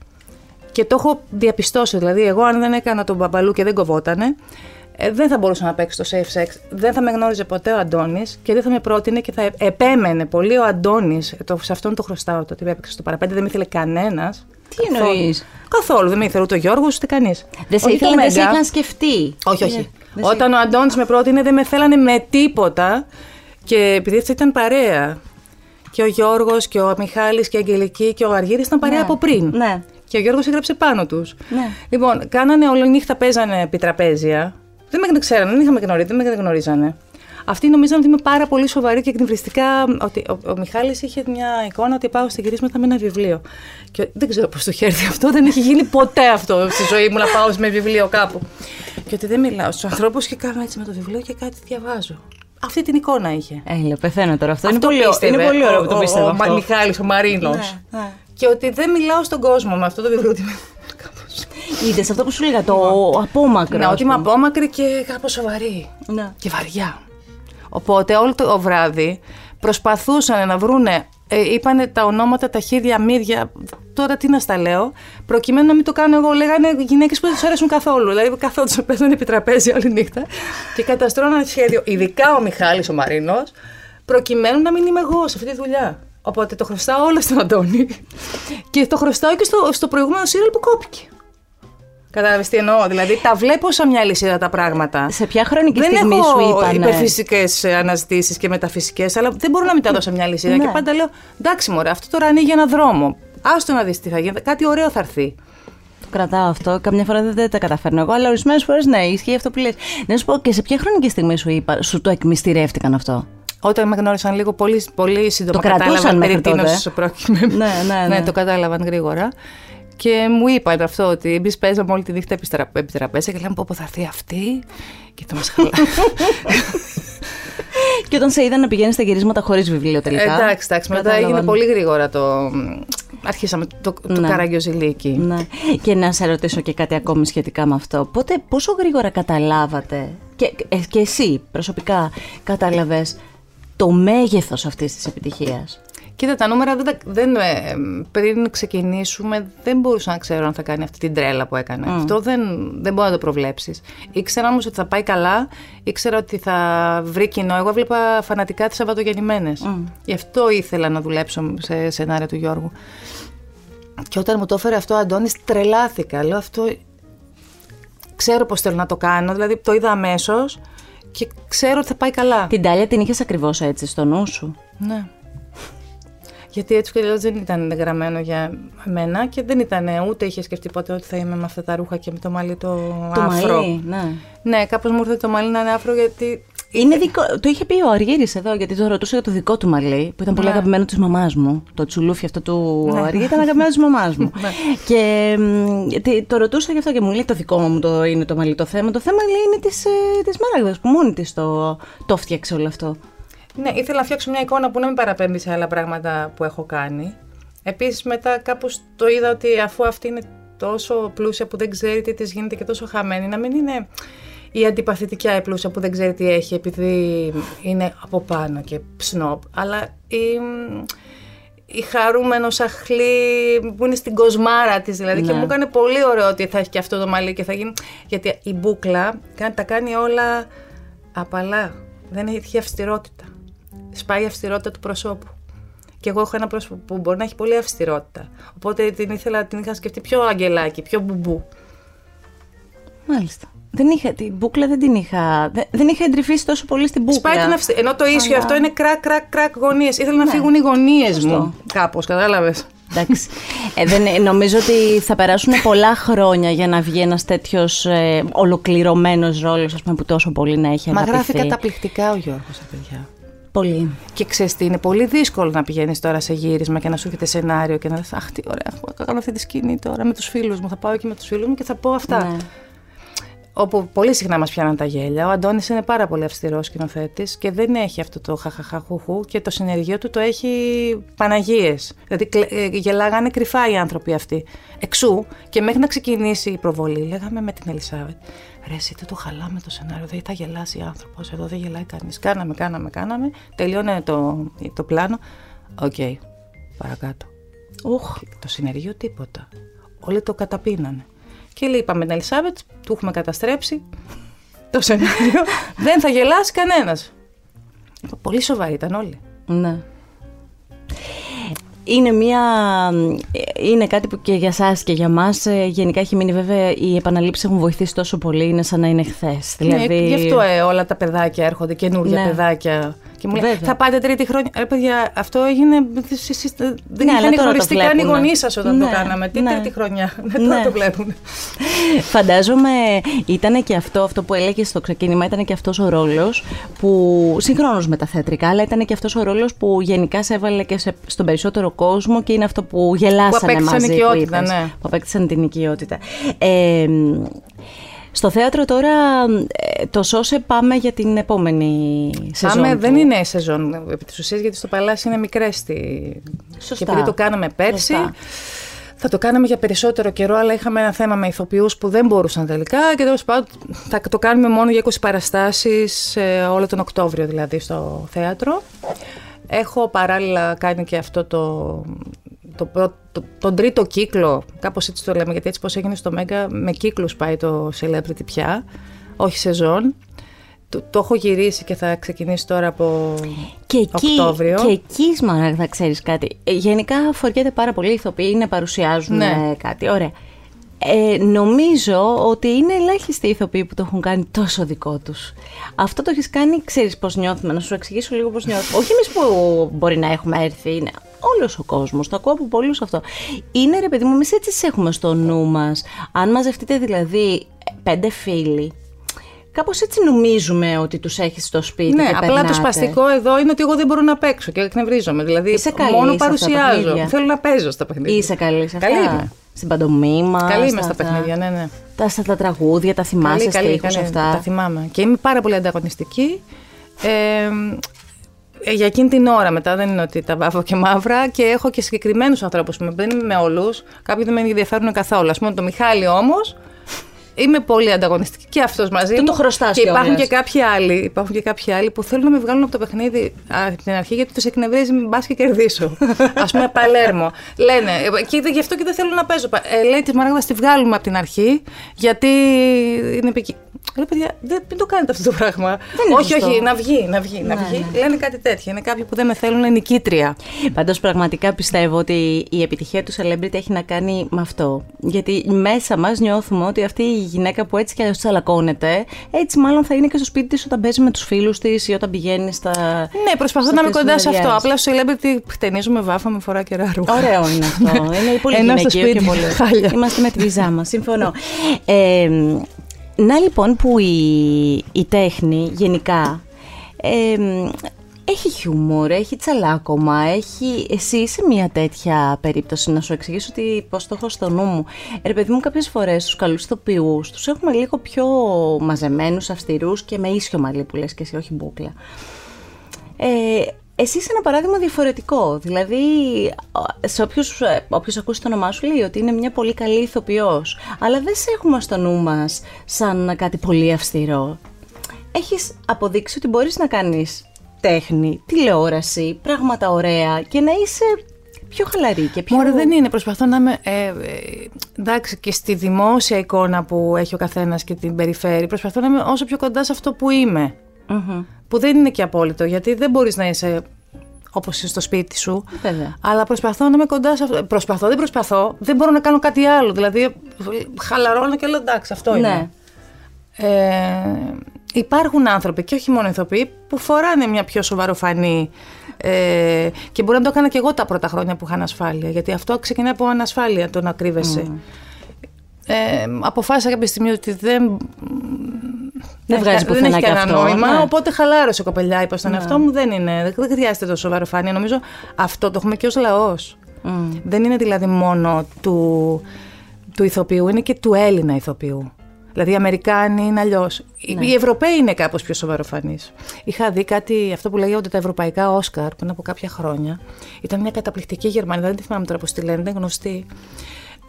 και το έχω διαπιστώσει. Δηλαδή, εγώ αν δεν έκανα τον μπαμπαλού και δεν κοβότανε, ε, δεν θα μπορούσα να παίξω το safe sex. Δεν θα με γνώριζε ποτέ ο Αντώνης και δεν θα με πρότεινε και θα επέμενε πολύ ο Αντώνης. Σε αυτόν το χρωστάω το ότι έπαιξε στο παραπέντε, δεν με ήθελε κανένας. Τι εννοείς; Καθόλου. Δεν με ήθελε ούτε ο Γιώργος ούτε κανείς. Δεν σε, ήθελαν, δεν σε είχαν σκεφτεί. Όχι, όχι. Ε, δεν σε- Όταν ο Αντώνης με πρότεινε δεν με θέλανε με τίποτα και επειδή αυτή ήταν παρέα. Και ο Γιώργος και ο Μιχάλης και η Αγγελική και ο Αργύρης ήταν παρέα Ναι. από πριν. Ναι. Και ο Γιώργος έγραψε πάνω τους. Ναι. Λοιπόν, κάνανε όλη νύχτα, παίζανε επί τραπέζια. Δεν με ξέρανε, δεν είχαμε γνωρίσει, δεν με γνωρίζανε. Αυτοί νομίζαν ότι είμαι πάρα πολύ σοβαρή και εκνευριστικά. Ότι ο, ο Μιχάλης είχε μια εικόνα ότι πάω στα γυρίσματα με ένα βιβλίο. Και δεν ξέρω πώς το είχε έρθει αυτό, δεν έχει γίνει ποτέ αυτό στη ζωή μου να πάω με βιβλίο κάπου. Και ότι δεν μιλάω στους ανθρώπους και κάνω έτσι με το βιβλίο και κάτι διαβάζω. Αυτή την εικόνα είχε. Έλα, πεθαίνω τώρα. Αυτό, Αυτό είναι, πολύ, πίστευε είναι πολύ ωραίο που το ο- πίστευα Ο, ο, αυτό. ο Μιχάλης, ο Μαρίνος. Ναι, ναι. Και ότι δεν μιλάω στον κόσμο με αυτό το βιβλίο. ότι είμαι κάπως- Είδες αυτό που σου λέγα, το απόμακρο. Ναι, ας ότι είμαι πούμε. απόμακρη και κάπως σοβαρή. Ναι. Και βαριά. Οπότε όλο το βράδυ προσπαθούσαν να βρούνε, ε, είπανε τα ονόματα, τα χέρια, μύδια, τώρα τι να στα λέω, προκειμένου να μην το κάνω εγώ. Λέγανε γυναίκες που δεν τους αρέσουν καθόλου. Δηλαδή καθόντουσαν, παίζανε επί τραπέζι όλη νύχτα και καταστρώναν σχέδιο, ειδικά ο Μιχάλης ο Μαρίνος, προκειμένου να μην είμαι εγώ σε αυτή τη δουλειά. Οπότε το χρωστάω όλα στον Αντώνη. και το χρωστάω και στο, στο προηγούμενο σύριαλ που κόπηκε. Κατάλαβες τι εννοώ. Δηλαδή τα βλέπω σαν μια λυσίδα τα πράγματα. Σε ποια χρονική δεν στιγμή έχω σου είπανε; υπερφυσικές αναζητήσεις και μεταφυσικές, αλλά δεν μπορώ να μην τα δώσω μια λυσίδα. Ναι. Και πάντα λέω: Εντάξει, μωρέ, αυτό τώρα ανοίγει ένα δρόμο. Άστο να δεις τι θα γίνει. Κάτι ωραίο θα έρθει. Το κρατάω αυτό. Καμιά φορά δεν, δεν τα καταφέρνω εγώ, αλλά ορισμένες φορές ναι, ισχύει αυτό που λες. Να σου πω και σε ποια χρονική στιγμή σου, είπα, σου το εκμυστηρεύτηκαν αυτό; Όταν με γνώρισαν λίγο πολύ, πολύ σύντομα, Το κρατούσαν κατάλαβαν μέχρι περί τίνος τότε. πρόκειται. Ναι, ναι, ναι. το κατάλαβαν γρήγορα. Και μου είπαν αυτό ότι εμείς παίζαμε όλη τη νύχτα επί τρα- επί τραπέζια και λέμε πω, πω θα έρθει αυτή και θα μας χαλάει. Και όταν σε είδαν να πηγαίνεις στα γυρίσματα χωρίς βιβλίο τελικά. εντάξει, εντάξει. Μετά κατάλαβαν. έγινε πολύ γρήγορα το. Αρχίσαμε το, το Ναι. καραγκιόζηλίκι. Ναι. Και να σε ρωτήσω και κάτι ακόμη σχετικά με αυτό. Πότε, πόσο γρήγορα καταλάβατε και, ε, και εσύ προσωπικά κατάλαβες το μέγεθος αυτής της επιτυχίας. Κοίτα, τα νούμερα δεν, τα- δεν, ε, πριν ξεκινήσουμε δεν μπορούσα να ξέρω αν θα κάνει αυτή την τρέλα που έκανε. Αυτό δεν, δεν μπορεί να το προβλέψεις. Ήξερα όμως ότι θα πάει καλά, ήξερα ότι θα βρει κοινό. Εγώ έβλεπα φανατικά τις Σαββατογεννημένες. Γι' αυτό ήθελα να δουλέψω σε σενάρια του Γιώργου. Και όταν μου το έφερε αυτό ο Αντώνης τρελάθηκα. Λέω αυτό ξέρω πώς θέλω να το κάνω, δηλαδή το είδα αμέσως και ξέρω ότι θα πάει καλά. Την τάλια την είχες ακριβώς έτσι στο νου σου; Ναι. Γιατί έτσι και αλλιώς δεν ήταν γραμμένο για μένα και δεν ήταν ούτε είχε σκεφτεί ποτέ ότι θα είμαι με αυτά τα ρούχα και με το μαλλί το, Το άφρο. μαλλί, ναι. Ναι, κάπως μου ήρθε το μαλλί να είναι άφρο γιατί. Είναι δικό, το είχε πει ο Αργύρης εδώ, γιατί το ρωτούσα για το δικό του μαλλί, που ήταν πολύ Ναι. αγαπημένο της μαμάς μου. Το τσουλούφι αυτό του Ναι. Αργύρη ήταν αγαπημένος της μαμάς μου. και μ, γιατί το ρωτούσα γι' αυτό και μου λέει το δικό μου το είναι το μαλλί το θέμα. Το θέμα λέει είναι της, ε, της Μάραγδας που μόνη της το, το φτιάξε όλο αυτό. Ναι, ήθελα να φτιάξω μια εικόνα που να μην παραπέμπει σε άλλα πράγματα που έχω κάνει. Επίσης, μετά κάπως το είδα ότι αφού αυτή είναι τόσο πλούσια που δεν ξέρει τι της γίνεται και τόσο χαμένη, να μην είναι η αντιπαθητικιά η πλούσια που δεν ξέρει τι έχει επειδή είναι από πάνω και σνόπ, αλλά η, η χαρούμενος αχλή που είναι στην κοσμάρα της δηλαδή και Ναι. μου έκανε πολύ ωραίο ότι θα έχει και αυτό το μαλλί και θα γίνει. Γιατί η μπούκλα κα- τα κάνει όλα απαλά. Δεν έχει αυστηρότητα. Σπάει η αυστηρότητα του προσώπου. Και εγώ έχω ένα πρόσωπο που μπορεί να έχει πολύ αυστηρότητα. Οπότε την ήθελα, την είχα σκεφτεί πιο αγγελάκι, πιο μπουμπού. Μάλιστα. Δεν είχα, την μπούκλα δεν την είχα. Δεν, δεν είχα εντρυφήσει τόσο πολύ στην μπούκλα. Σπάει την αυστη... Ενώ το ίσιο Αλλά- αυτό είναι κρακ, κρακ, κρακ γωνίες. Ήθελα να φύγουν οι γωνίες Σωστό. μου. Κάπως, κατάλαβες. Εντάξει. Ε, δεν, νομίζω ότι θα περάσουν πολλά χρόνια για να βγει ένας τέτοιος ε, ολοκληρωμένος ρόλος που τόσο πολύ να έχει αγαπηθεί. Μα γράφει καταπληκτικά ο Γιώργος, παιδιά. Πολύ. Και ξέρεις τι, είναι πολύ δύσκολο να πηγαίνεις τώρα σε γύρισμα και να σου έρχεται σενάριο και να λες: Αχ, τι ωραία, θα κάνω αυτή τη σκηνή τώρα με τους φίλους μου. Θα πάω εκεί με τους φίλους μου και θα πω αυτά. Ναι όπου πολύ συχνά μας πιάνουν τα γέλια. Ο Αντώνης είναι πάρα πολύ αυστηρός σκηνοθέτης και δεν έχει αυτό το χαχαχαχουχού και το συνεργείο του το έχει Παναγίες. Δηλαδή ε, γελάγανε κρυφά οι άνθρωποι αυτοί. Εξού και μέχρι να ξεκινήσει η προβολή, λέγαμε με την Ελισάβετ. Ρε εσύ δεν το χαλάμε το σενάριο, δεν θα γελάσει άνθρωπος. Εδώ δεν γελάει κανείς. Κάναμε, κάναμε, κάναμε. Τελειώνει το, το πλάνο. OK, okay, παρακάτω. Ουχ. Το συνεργείο τίποτα. Όλοι το καταπίνανε. Και είπαμε την Ελισάβετ, του έχουμε καταστρέψει το σενάριο. δεν θα γελάσει κανένας. Πολύ σοβαροί ήταν όλοι. Ναι. Είναι, μια, είναι κάτι που και για σας και για μας ε, γενικά έχει μείνει βέβαια οι επαναλήψεις έχουν βοηθήσει τόσο πολύ, είναι σαν να είναι χθες. Ναι, δηλαδή... γι' αυτό ε, όλα τα παιδάκια έρχονται, καινούργια ναι. παιδάκια και μου λέει, θα πάτε τρίτη χρόνια. Ρε παιδιά, αυτό έγινε. Δεν ναι, είχαν χωριστεί καν οι γονείς σας όταν ναι, το κάναμε. Τι ναι. τρίτη χρονιά. Ναι, τώρα ναι. το βλέπουν. Φαντάζομαι ήταν και αυτό, αυτό που έλεγες στο ξεκίνημα, ήταν και αυτός ο ρόλος που. συγχρόνως με τα θεατρικά, αλλά ήταν και αυτός ο ρόλος που γενικά σε έβαλε και σε, στον περισσότερο κόσμο και είναι αυτό που γελάσανε που μαζί. Οικειότητα, ναι. Που απέκτησαν την οικειότητα. Ε, στο θέατρο τώρα, ε, το σώσε πάμε για την επόμενη σεζόν. Πάμε, δεν είναι σεζόν επί της ουσίας, γιατί στο Παλάσι είναι μικρές. Τη... Σωστά. Και επειδή το κάναμε πέρσι, θα το κάναμε για περισσότερο καιρό, αλλά είχαμε ένα θέμα με ηθοποιούς που δεν μπορούσαν τελικά και τέλος πάντων θα το κάνουμε μόνο για 20 παραστάσεις ε, όλο τον Οκτώβριο δηλαδή στο θέατρο. Έχω παράλληλα κάνει και αυτό το το, το, τον τρίτο κύκλο, κάπως έτσι το λέμε, γιατί έτσι πώς έγινε στο Μέγκα, με κύκλους πάει το Celebrity πια, όχι σεζόν. Το, το έχω γυρίσει και θα ξεκινήσει τώρα από και εκεί, Οκτώβριο. Και εκεί, Σμαράγδα, θα ξέρεις κάτι. Ε, γενικά φοριέται πάρα πολύ οι ηθοποιοί να παρουσιάζουν ναι. κάτι. Ωραία. Ε, νομίζω ότι είναι ελάχιστοι οι ηθοποιοί που το έχουν κάνει τόσο δικό τους. Αυτό το έχεις κάνει, ξέρεις πώς νιώθουμε. Να σου εξηγήσω λίγο πώς νιώθουμε. Όχι εμείς που μπορεί να έχουμε έρθει, είναι όλος ο κόσμος. Το ακούω από πολλούς αυτό. Είναι ρε παιδί μου, εμείς έτσι σε έχουμε στο νου μας. Αν μαζευτείτε δηλαδή πέντε φίλοι, Κάπως έτσι νομίζουμε ότι τους έχεις στο σπίτι Ναι, και απλά περνάτε. το σπαστικό εδώ είναι ότι εγώ δεν μπορώ να παίξω και εκνευρίζομαι. Δηλαδή, Είσαι καλή μόνο παρουσιάζω. Θέλω να παίζω στα παιχνίδια. Είσαι καλή σε αυτά. Καλή είμαι. Στην παντομήμα. Καλή είμαι στα, παιχνίδια, ναι, ναι. Τα, στα τα τραγούδια, τα θυμάσαι, καλή, καλή, καλή, αυτά. Τα θυμάμαι. Και είμαι πάρα πολύ ανταγωνιστική. Ε, ε, για εκείνη την ώρα μετά δεν είναι ότι τα βάφω και μαύρα και έχω και συγκεκριμένους ανθρώπους που δεν είμαι με όλους. Κάποιοι δεν με ενδιαφέρουν καθόλου. Α πούμε το Μιχάλη όμως Είμαι πολύ ανταγωνιστική και αυτός μαζί. μου. το χρωστάς Και υπάρχουν και, κάποιοι άλλοι, υπάρχουν και κάποιοι άλλοι που θέλουν να με βγάλουν από το παιχνίδι από την αρχή γιατί τους εκνευρίζει, μην πας και κερδίσω. Α πούμε, Παλέρμο. Λένε, ε, και γι' αυτό και δεν θέλω να παίζω. Ε, λέει τη Μαράγδα, τη βγάλουμε από την αρχή γιατί είναι επικίνδυνο. Ρε παιδιά, δεν, μην το κάνετε αυτό το πράγμα. όχι, όχι, να βγει, να βγει. Να ναι, βγει. Ναι. Λένε κάτι τέτοιο. Είναι κάποιοι που δεν με θέλουν νικήτρια. Πάντως, πραγματικά πιστεύω ότι η επιτυχία του celebrity έχει να κάνει με αυτό. Γιατί μέσα μας νιώθουμε ότι αυτή η γυναίκα που έτσι κι αλλιώς τσαλακώνεται, έτσι μάλλον θα είναι και στο σπίτι της όταν παίζει με τους φίλους της ή όταν πηγαίνει στα. Ναι, προσπαθώ να είμαι κοντά σε αυτό. Απλά στο celebrity χτενίζουμε βάφα με φορά και ρούχα. Ωραίο είναι αυτό. είναι πολύ γυναικείο και πολύ. Είμαστε με τη βυζά μας. Συμφωνώ. Ε, να λοιπόν που η, η τέχνη γενικά έχει χιούμορ, έχει τσαλάκωμα, έχει... Εσύ είσαι μια τέτοια περίπτωση να σου εξηγήσω ότι πώς το έχω στο νου μου. Ρε παιδί μου κάποιες φορές τους καλούς ηθοποιούς τους έχουμε λίγο πιο μαζεμένους, αυστηρούς και με ίσιο μαλλί που λες και εσύ, όχι μπούκλα. Ε, εσύ είσαι ένα παράδειγμα διαφορετικό. Δηλαδή, σε όποιους, όποιος ακούσει το όνομά σου λέει ότι είναι μια πολύ καλή ηθοποιός. Αλλά δεν σε έχουμε στο νου μας σαν κάτι πολύ αυστηρό. Έχεις αποδείξει ότι μπορείς να κάνεις τέχνη, τηλεόραση, πράγματα ωραία και να είσαι πιο χαλαρή και πιο... Μωρέ δεν είναι, προσπαθώ να είμαι, ε, ε, εντάξει και στη δημόσια εικόνα που έχει ο καθένας και την περιφέρει, προσπαθώ να είμαι όσο πιο κοντά σε αυτό που είμαι. Mm Που δεν είναι και απόλυτο, γιατί δεν μπορείς να είσαι όπως είσαι στο σπίτι σου. Βέβαια. Αλλά προσπαθώ να είμαι κοντά σε αυτό. Προσπαθώ, δεν προσπαθώ. Δεν μπορώ να κάνω κάτι άλλο. Δηλαδή, χαλαρώνω και λέω εντάξει, αυτό είναι. Ναι. Ε, υπάρχουν άνθρωποι και όχι μόνο ηθοποιοί που φοράνε μια πιο σοβαροφανή ε, και μπορεί να το έκανα και εγώ τα πρώτα χρόνια που είχα ανασφάλεια γιατί αυτό ξεκινάει από ανασφάλεια το να κρύβεσαι. Ε, αποφάσισα κάποια στιγμή ότι δεν, δεν, βγάζει δεν έχει κανένα αυτό, νόημα. ναι. Οπότε χαλάρωσε κοπελιάς, είπα στον εαυτό μου. Δεν, είναι, δεν χρειάζεται τόσο σοβαροφάνεια. Νομίζω αυτό το έχουμε και ως λαός. Δεν είναι δηλαδή μόνο του, του ηθοποιού, είναι και του Έλληνα ηθοποιού. Δηλαδή οι Αμερικάνοι είναι αλλιώς. Ναι. Οι Ευρωπαίοι είναι κάπως πιο σοβαροφανείς. Είχα δει κάτι, αυτό που λέγεται τα ευρωπαϊκά Όσκαρ πριν από κάποια χρόνια. Ήταν μια καταπληκτική Γερμανίδα, δεν τη θυμάμαι τώρα πώς τη λένε, είναι γνωστή.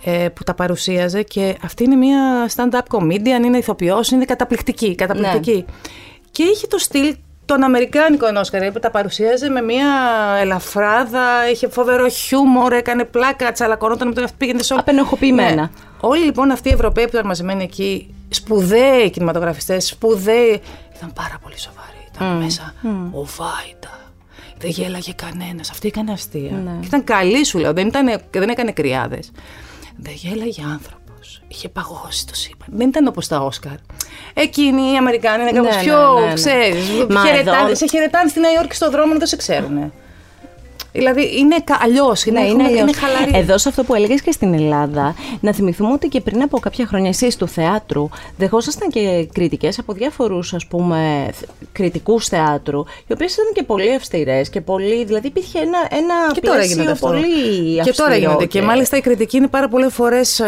Ε, που τα παρουσίαζε και αυτή είναι μια stand-up comedian, είναι ηθοποιός, είναι καταπληκτική, καταπληκτική. Και είχε το στυλ τον Αμερικάνικο Όσκαρ που τα παρουσίαζε με μια ελαφράδα, είχε φοβερό χιούμορ, έκανε πλάκα, τσαλακωνόταν με τον αυτό πήγαινε σε όλο. Απενοχοποιημένα. Ναι. Όλοι λοιπόν αυτοί οι Ευρωπαίοι που ήταν μαζεμένοι εκεί, σπουδαίοι κινηματογραφιστές, σπουδαίοι, ήταν πάρα πολύ σοβαροί. Ήταν μέσα ο Βάιντα. Δεν γέλαγε κανένας. Αυτή έκανε αστεία. Και ήταν καλή, σου λέω. Δεν, ήταν, δεν έκανε κρυάδες. Δεν γέλαγε άνθρωπος. Είχε παγώσει το σύμπαν. Δεν ήταν όπως τα Όσκαρ. Εκείνοι οι Αμερικάνοι είναι κάπως Ναι, πιο, ναι, ναι, ναι. ξέρεις. Μα χαιρετάνε. εδώ- Σε χαιρετάνε στη Νέα Υόρκη στον δρόμο, δεν σε ξέρουν. Δηλαδή είναι αλλιώς. Είναι, Ναι, έχουν- είναι, αλλιώς. είναι χαλαρή. Εδώ σε αυτό που έλεγες και στην Ελλάδα, να θυμηθούμε ότι και πριν από κάποια χρόνια εσείς του θεάτρου δεχόσασταν και κριτικές από διάφορους ας πούμε κριτικούς θεάτρου, οι οποίες ήταν και πολύ αυστηρές και πολύ. Δηλαδή υπήρχε ένα, ένα Και τώρα πλαίσιο γίνεται αυτό. πολύ αυστηρό. Και τώρα γίνεται. Και μάλιστα η κριτική είναι πάρα πολλές φορές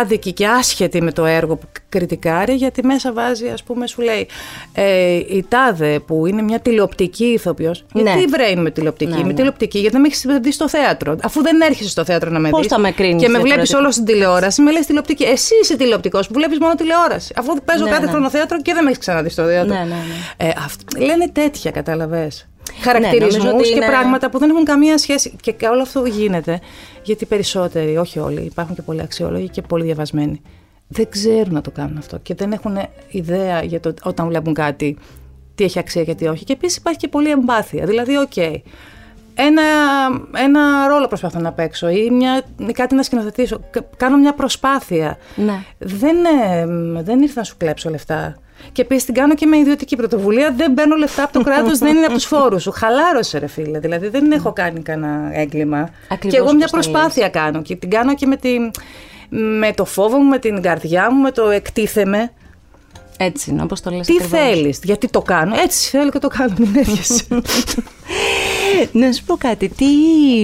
άδικη και άσχετη με το έργο που κριτικάρει, γιατί μέσα βάζει, ας πούμε, σου λέει ε, η Τάδε που είναι μια τηλεοπτική ηθοποιός. Ναι. Γιατί βρέει με τηλεοπτική; Ναι, με ναι. τηλεοπτική, γιατί δεν με έχεις δει στο θέατρο. Αφού δεν έρχεσαι στο θέατρο να με δεις. Πώς θα με κρίνεις Και με βλέπεις διαφορετικά. όλο στην τηλεόραση, με λες τηλεοπτική. Εσύ είσαι τηλεοπτικός που βλέπεις μόνο τηλεόραση. Αφού παίζω Ναι, κάθε ναι. χρόνο θέατρο και δεν με έχεις ξαναδεί στο θέατρο. Ναι, ναι, ναι. Ε, αυτ- λένε τέτοια, κατάλαβες. νομίζω Χαρακτηρισμούς ότι και είναι- πράγματα που δεν έχουν καμία σχέση. Και όλο αυτό γίνεται γιατί οι περισσότεροι, όχι όλοι, υπάρχουν και πολλοί αξιόλογοι και πολύ διαβασμένοι, δεν ξέρουν να το κάνουν αυτό και δεν έχουν ιδέα για το όταν βλέπουν κάτι τι έχει αξία και τι όχι. Και επίσης υπάρχει και πολλή εμπάθεια. Δηλαδή, οκ, ένα, ένα ρόλο προσπαθώ να παίξω ή, μια, ή κάτι να σκηνοθετήσω. Κα- Κάνω μια προσπάθεια. Ναι. Δεν, ε, δεν ήρθα να σου κλέψω λεφτά. Και επίσης την κάνω και με ιδιωτική πρωτοβουλία. Δεν παίρνω λεφτά από το κράτος, δεν είναι από τους φόρους σου. Χαλάρωσε, ρε φίλε. Δηλαδή δεν έχω κάνει κανένα έγκλημα. Ακριβώς και εγώ μια όπως το προσπάθεια κάνω. Και την κάνω και με, τη, με το φόβο μου, με την καρδιά μου, με το εκτίθεμε. Έτσι είναι, όπως το λες Τι ακριβώς. θέλεις, γιατί το κάνω. Έτσι θέλω και το κάνω. Μην έρχεσαι. Να σου πω κάτι, τι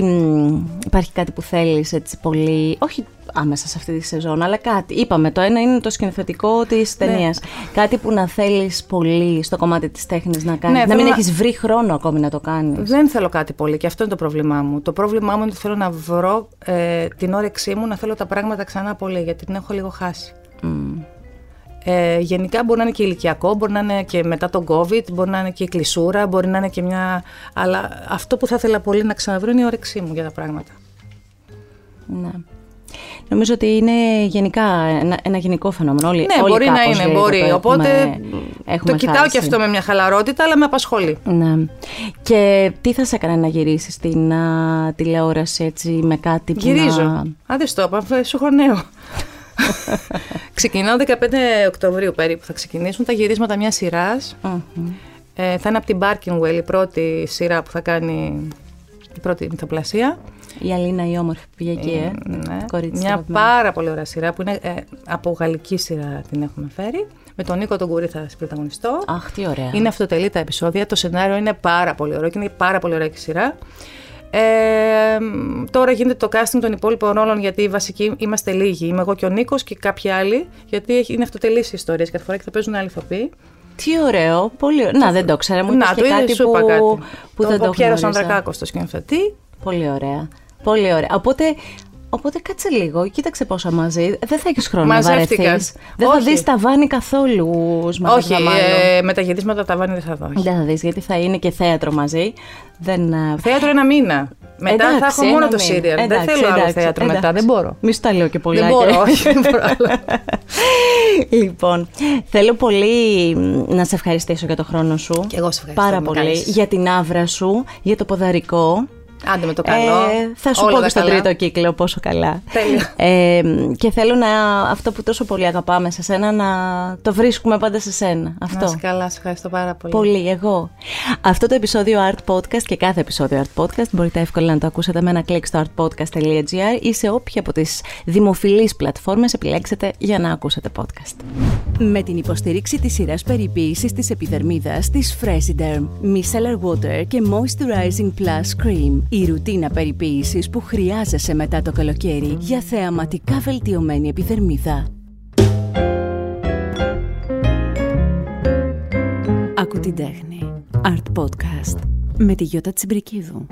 μ, υπάρχει κάτι που θέλεις έτσι πολύ, όχι άμεσα σε αυτή τη σεζόν, αλλά κάτι. Είπαμε, το ένα είναι το σκηνοθετικό της Ναι. ταινίας. Κάτι που να θέλεις πολύ στο κομμάτι της τέχνης να κάνεις, Ναι, να μην θέλω να- έχεις βρει χρόνο ακόμη να το κάνεις. Δεν θέλω κάτι πολύ και αυτό είναι το πρόβλημά μου. Το πρόβλημά μου είναι ότι θέλω να βρω ε, την όρεξή μου να θέλω τα πράγματα ξανά πολύ, γιατί την έχω λίγο χάσει. Ε, γενικά μπορεί να είναι και ηλικιακό, μπορεί να είναι και μετά τον COVID, μπορεί να είναι και η κλεισούρα, μπορεί να είναι και μια. Αλλά αυτό που θα ήθελα πολύ να ξαναβρω είναι η όρεξή μου για τα πράγματα. Ναι. Νομίζω ότι είναι γενικά ένα, ένα γενικό φαινόμενο. Όλοι, Ναι, όλοι μπορεί να κάπως είναι, λίγο μπορεί. το έχουμε- Οπότε έχουμε το κοιτάω χάσει. και αυτό με μια χαλαρότητα, αλλά με απασχολεί. Ναι. Και τι θα σε έκανε να γυρίσεις στην α, τηλεόραση έτσι με κάτι που Γυρίζω. να... Άντε στο, είπα, σου έχω νέο. Ξεκινάω 15 Οκτωβρίου περίπου. Θα ξεκινήσουν τα γυρίσματα μιας σειράς. Μμμ. Ε, θα είναι από την Barkinwell η πρώτη σειρά που θα κάνει η πρώτη μυθοπλασία. Η Αλίνα η όμορφη που πήγε εκεί, ε. Ναι. Κορίτσι Μια αγαπημένο. πάρα πολύ ωραία σειρά που είναι ε, από γαλλική σειρά την έχουμε φέρει. Με τον Νίκο τον Κουρί θα πρωταγωνιστώ. Αχ, τι ωραία. Είναι αυτοτελή τα επεισόδια. Το σενάριο είναι πάρα πολύ ωραίο και είναι πάρα πολύ ωραία και η σειρά. Ε, μ, τώρα γίνεται το casting των υπόλοιπων ρόλων γιατί οι βασικοί είμαστε λίγοι. Είμαι εγώ και ο Νίκος και κάποιοι άλλοι. Γιατί έχει- είναι αυτοτελείς οι ιστορίες κάθε φορά και θα παίζουν άλλοι ηθοποιοί. Τι ωραίο, πολύ ωραίο. Να, δεν το ξέρα, μου είπες Να, και το είδε, κάτι σου που, είπα κάτι. που δεν το Ο Πιέρος γνώριζα. Ανδρακάκος το σκηνοθετεί. Πολύ ωραία. Πολύ ωραία. Οπότε, οπότε κάτσε λίγο, κοίταξε πόσα μαζί. Δεν θα έχεις χρόνο Μαζεύτηκαν. να βαρεθείς. Δεν Όχι. θα δεις τα βάνη καθόλου. Σμαραγδά, Όχι, μάλλον. ε, με τα γυρίσματα τα βάνη δεν θα δω. όχι. Δεν θα δεις, γιατί θα είναι και θέατρο μαζί. Δεν, ε, Θέατρο ένα μήνα. Μετά θα Εντάξει, έχω μόνο ένα το μήνα. σύριαλ. Δεν Εντάξει, θέλω άλλο εντάξει, θέατρο μετά. εντάξει. Δεν μπορώ. Μη σου τα λέω και πολλά. Δεν μπορώ, όχι, δεν μπορώ άλλο. λοιπόν, θέλω πολύ μ, να σε ευχαριστήσω για το χρόνο σου. Και εγώ σε ευχαριστώ Πάρα που με πολύ. κάνεις. Για την άβρα σου, για το ποδαρικό. Άντε με το καλό. Ε, θα σου Όλα πω τα και στον καλά. τρίτο κύκλο πόσο καλά. Τέλεια. Ε, και θέλω να, αυτό που τόσο πολύ αγαπάμε σε σένα να το βρίσκουμε πάντα σε σένα. Αυτό. Να είσαι καλά, σε ευχαριστώ πάρα πολύ. Πολύ, εγώ. Αυτό το επεισόδιο Art Podcast και κάθε επεισόδιο Art Podcast μπορείτε εύκολα να το ακούσετε με ένα κλικ στο artpodcast.gr ή σε όποια από τις δημοφιλείς πλατφόρμες επιλέξετε για να ακούσετε podcast. Με την υποστήριξη της σειράς περιποίησης της επιδερμίδας της Fresiderm, Micellar Water και Moisturizing Plus Cream. Η ρουτίνα περιποίησης που χρειάζεσαι μετά το καλοκαίρι για θεαματικά βελτιωμένη επιδερμίδα. Ακού την τέχνη. Art Podcast. Με τη Γιώτα Τσιμπρικίδου.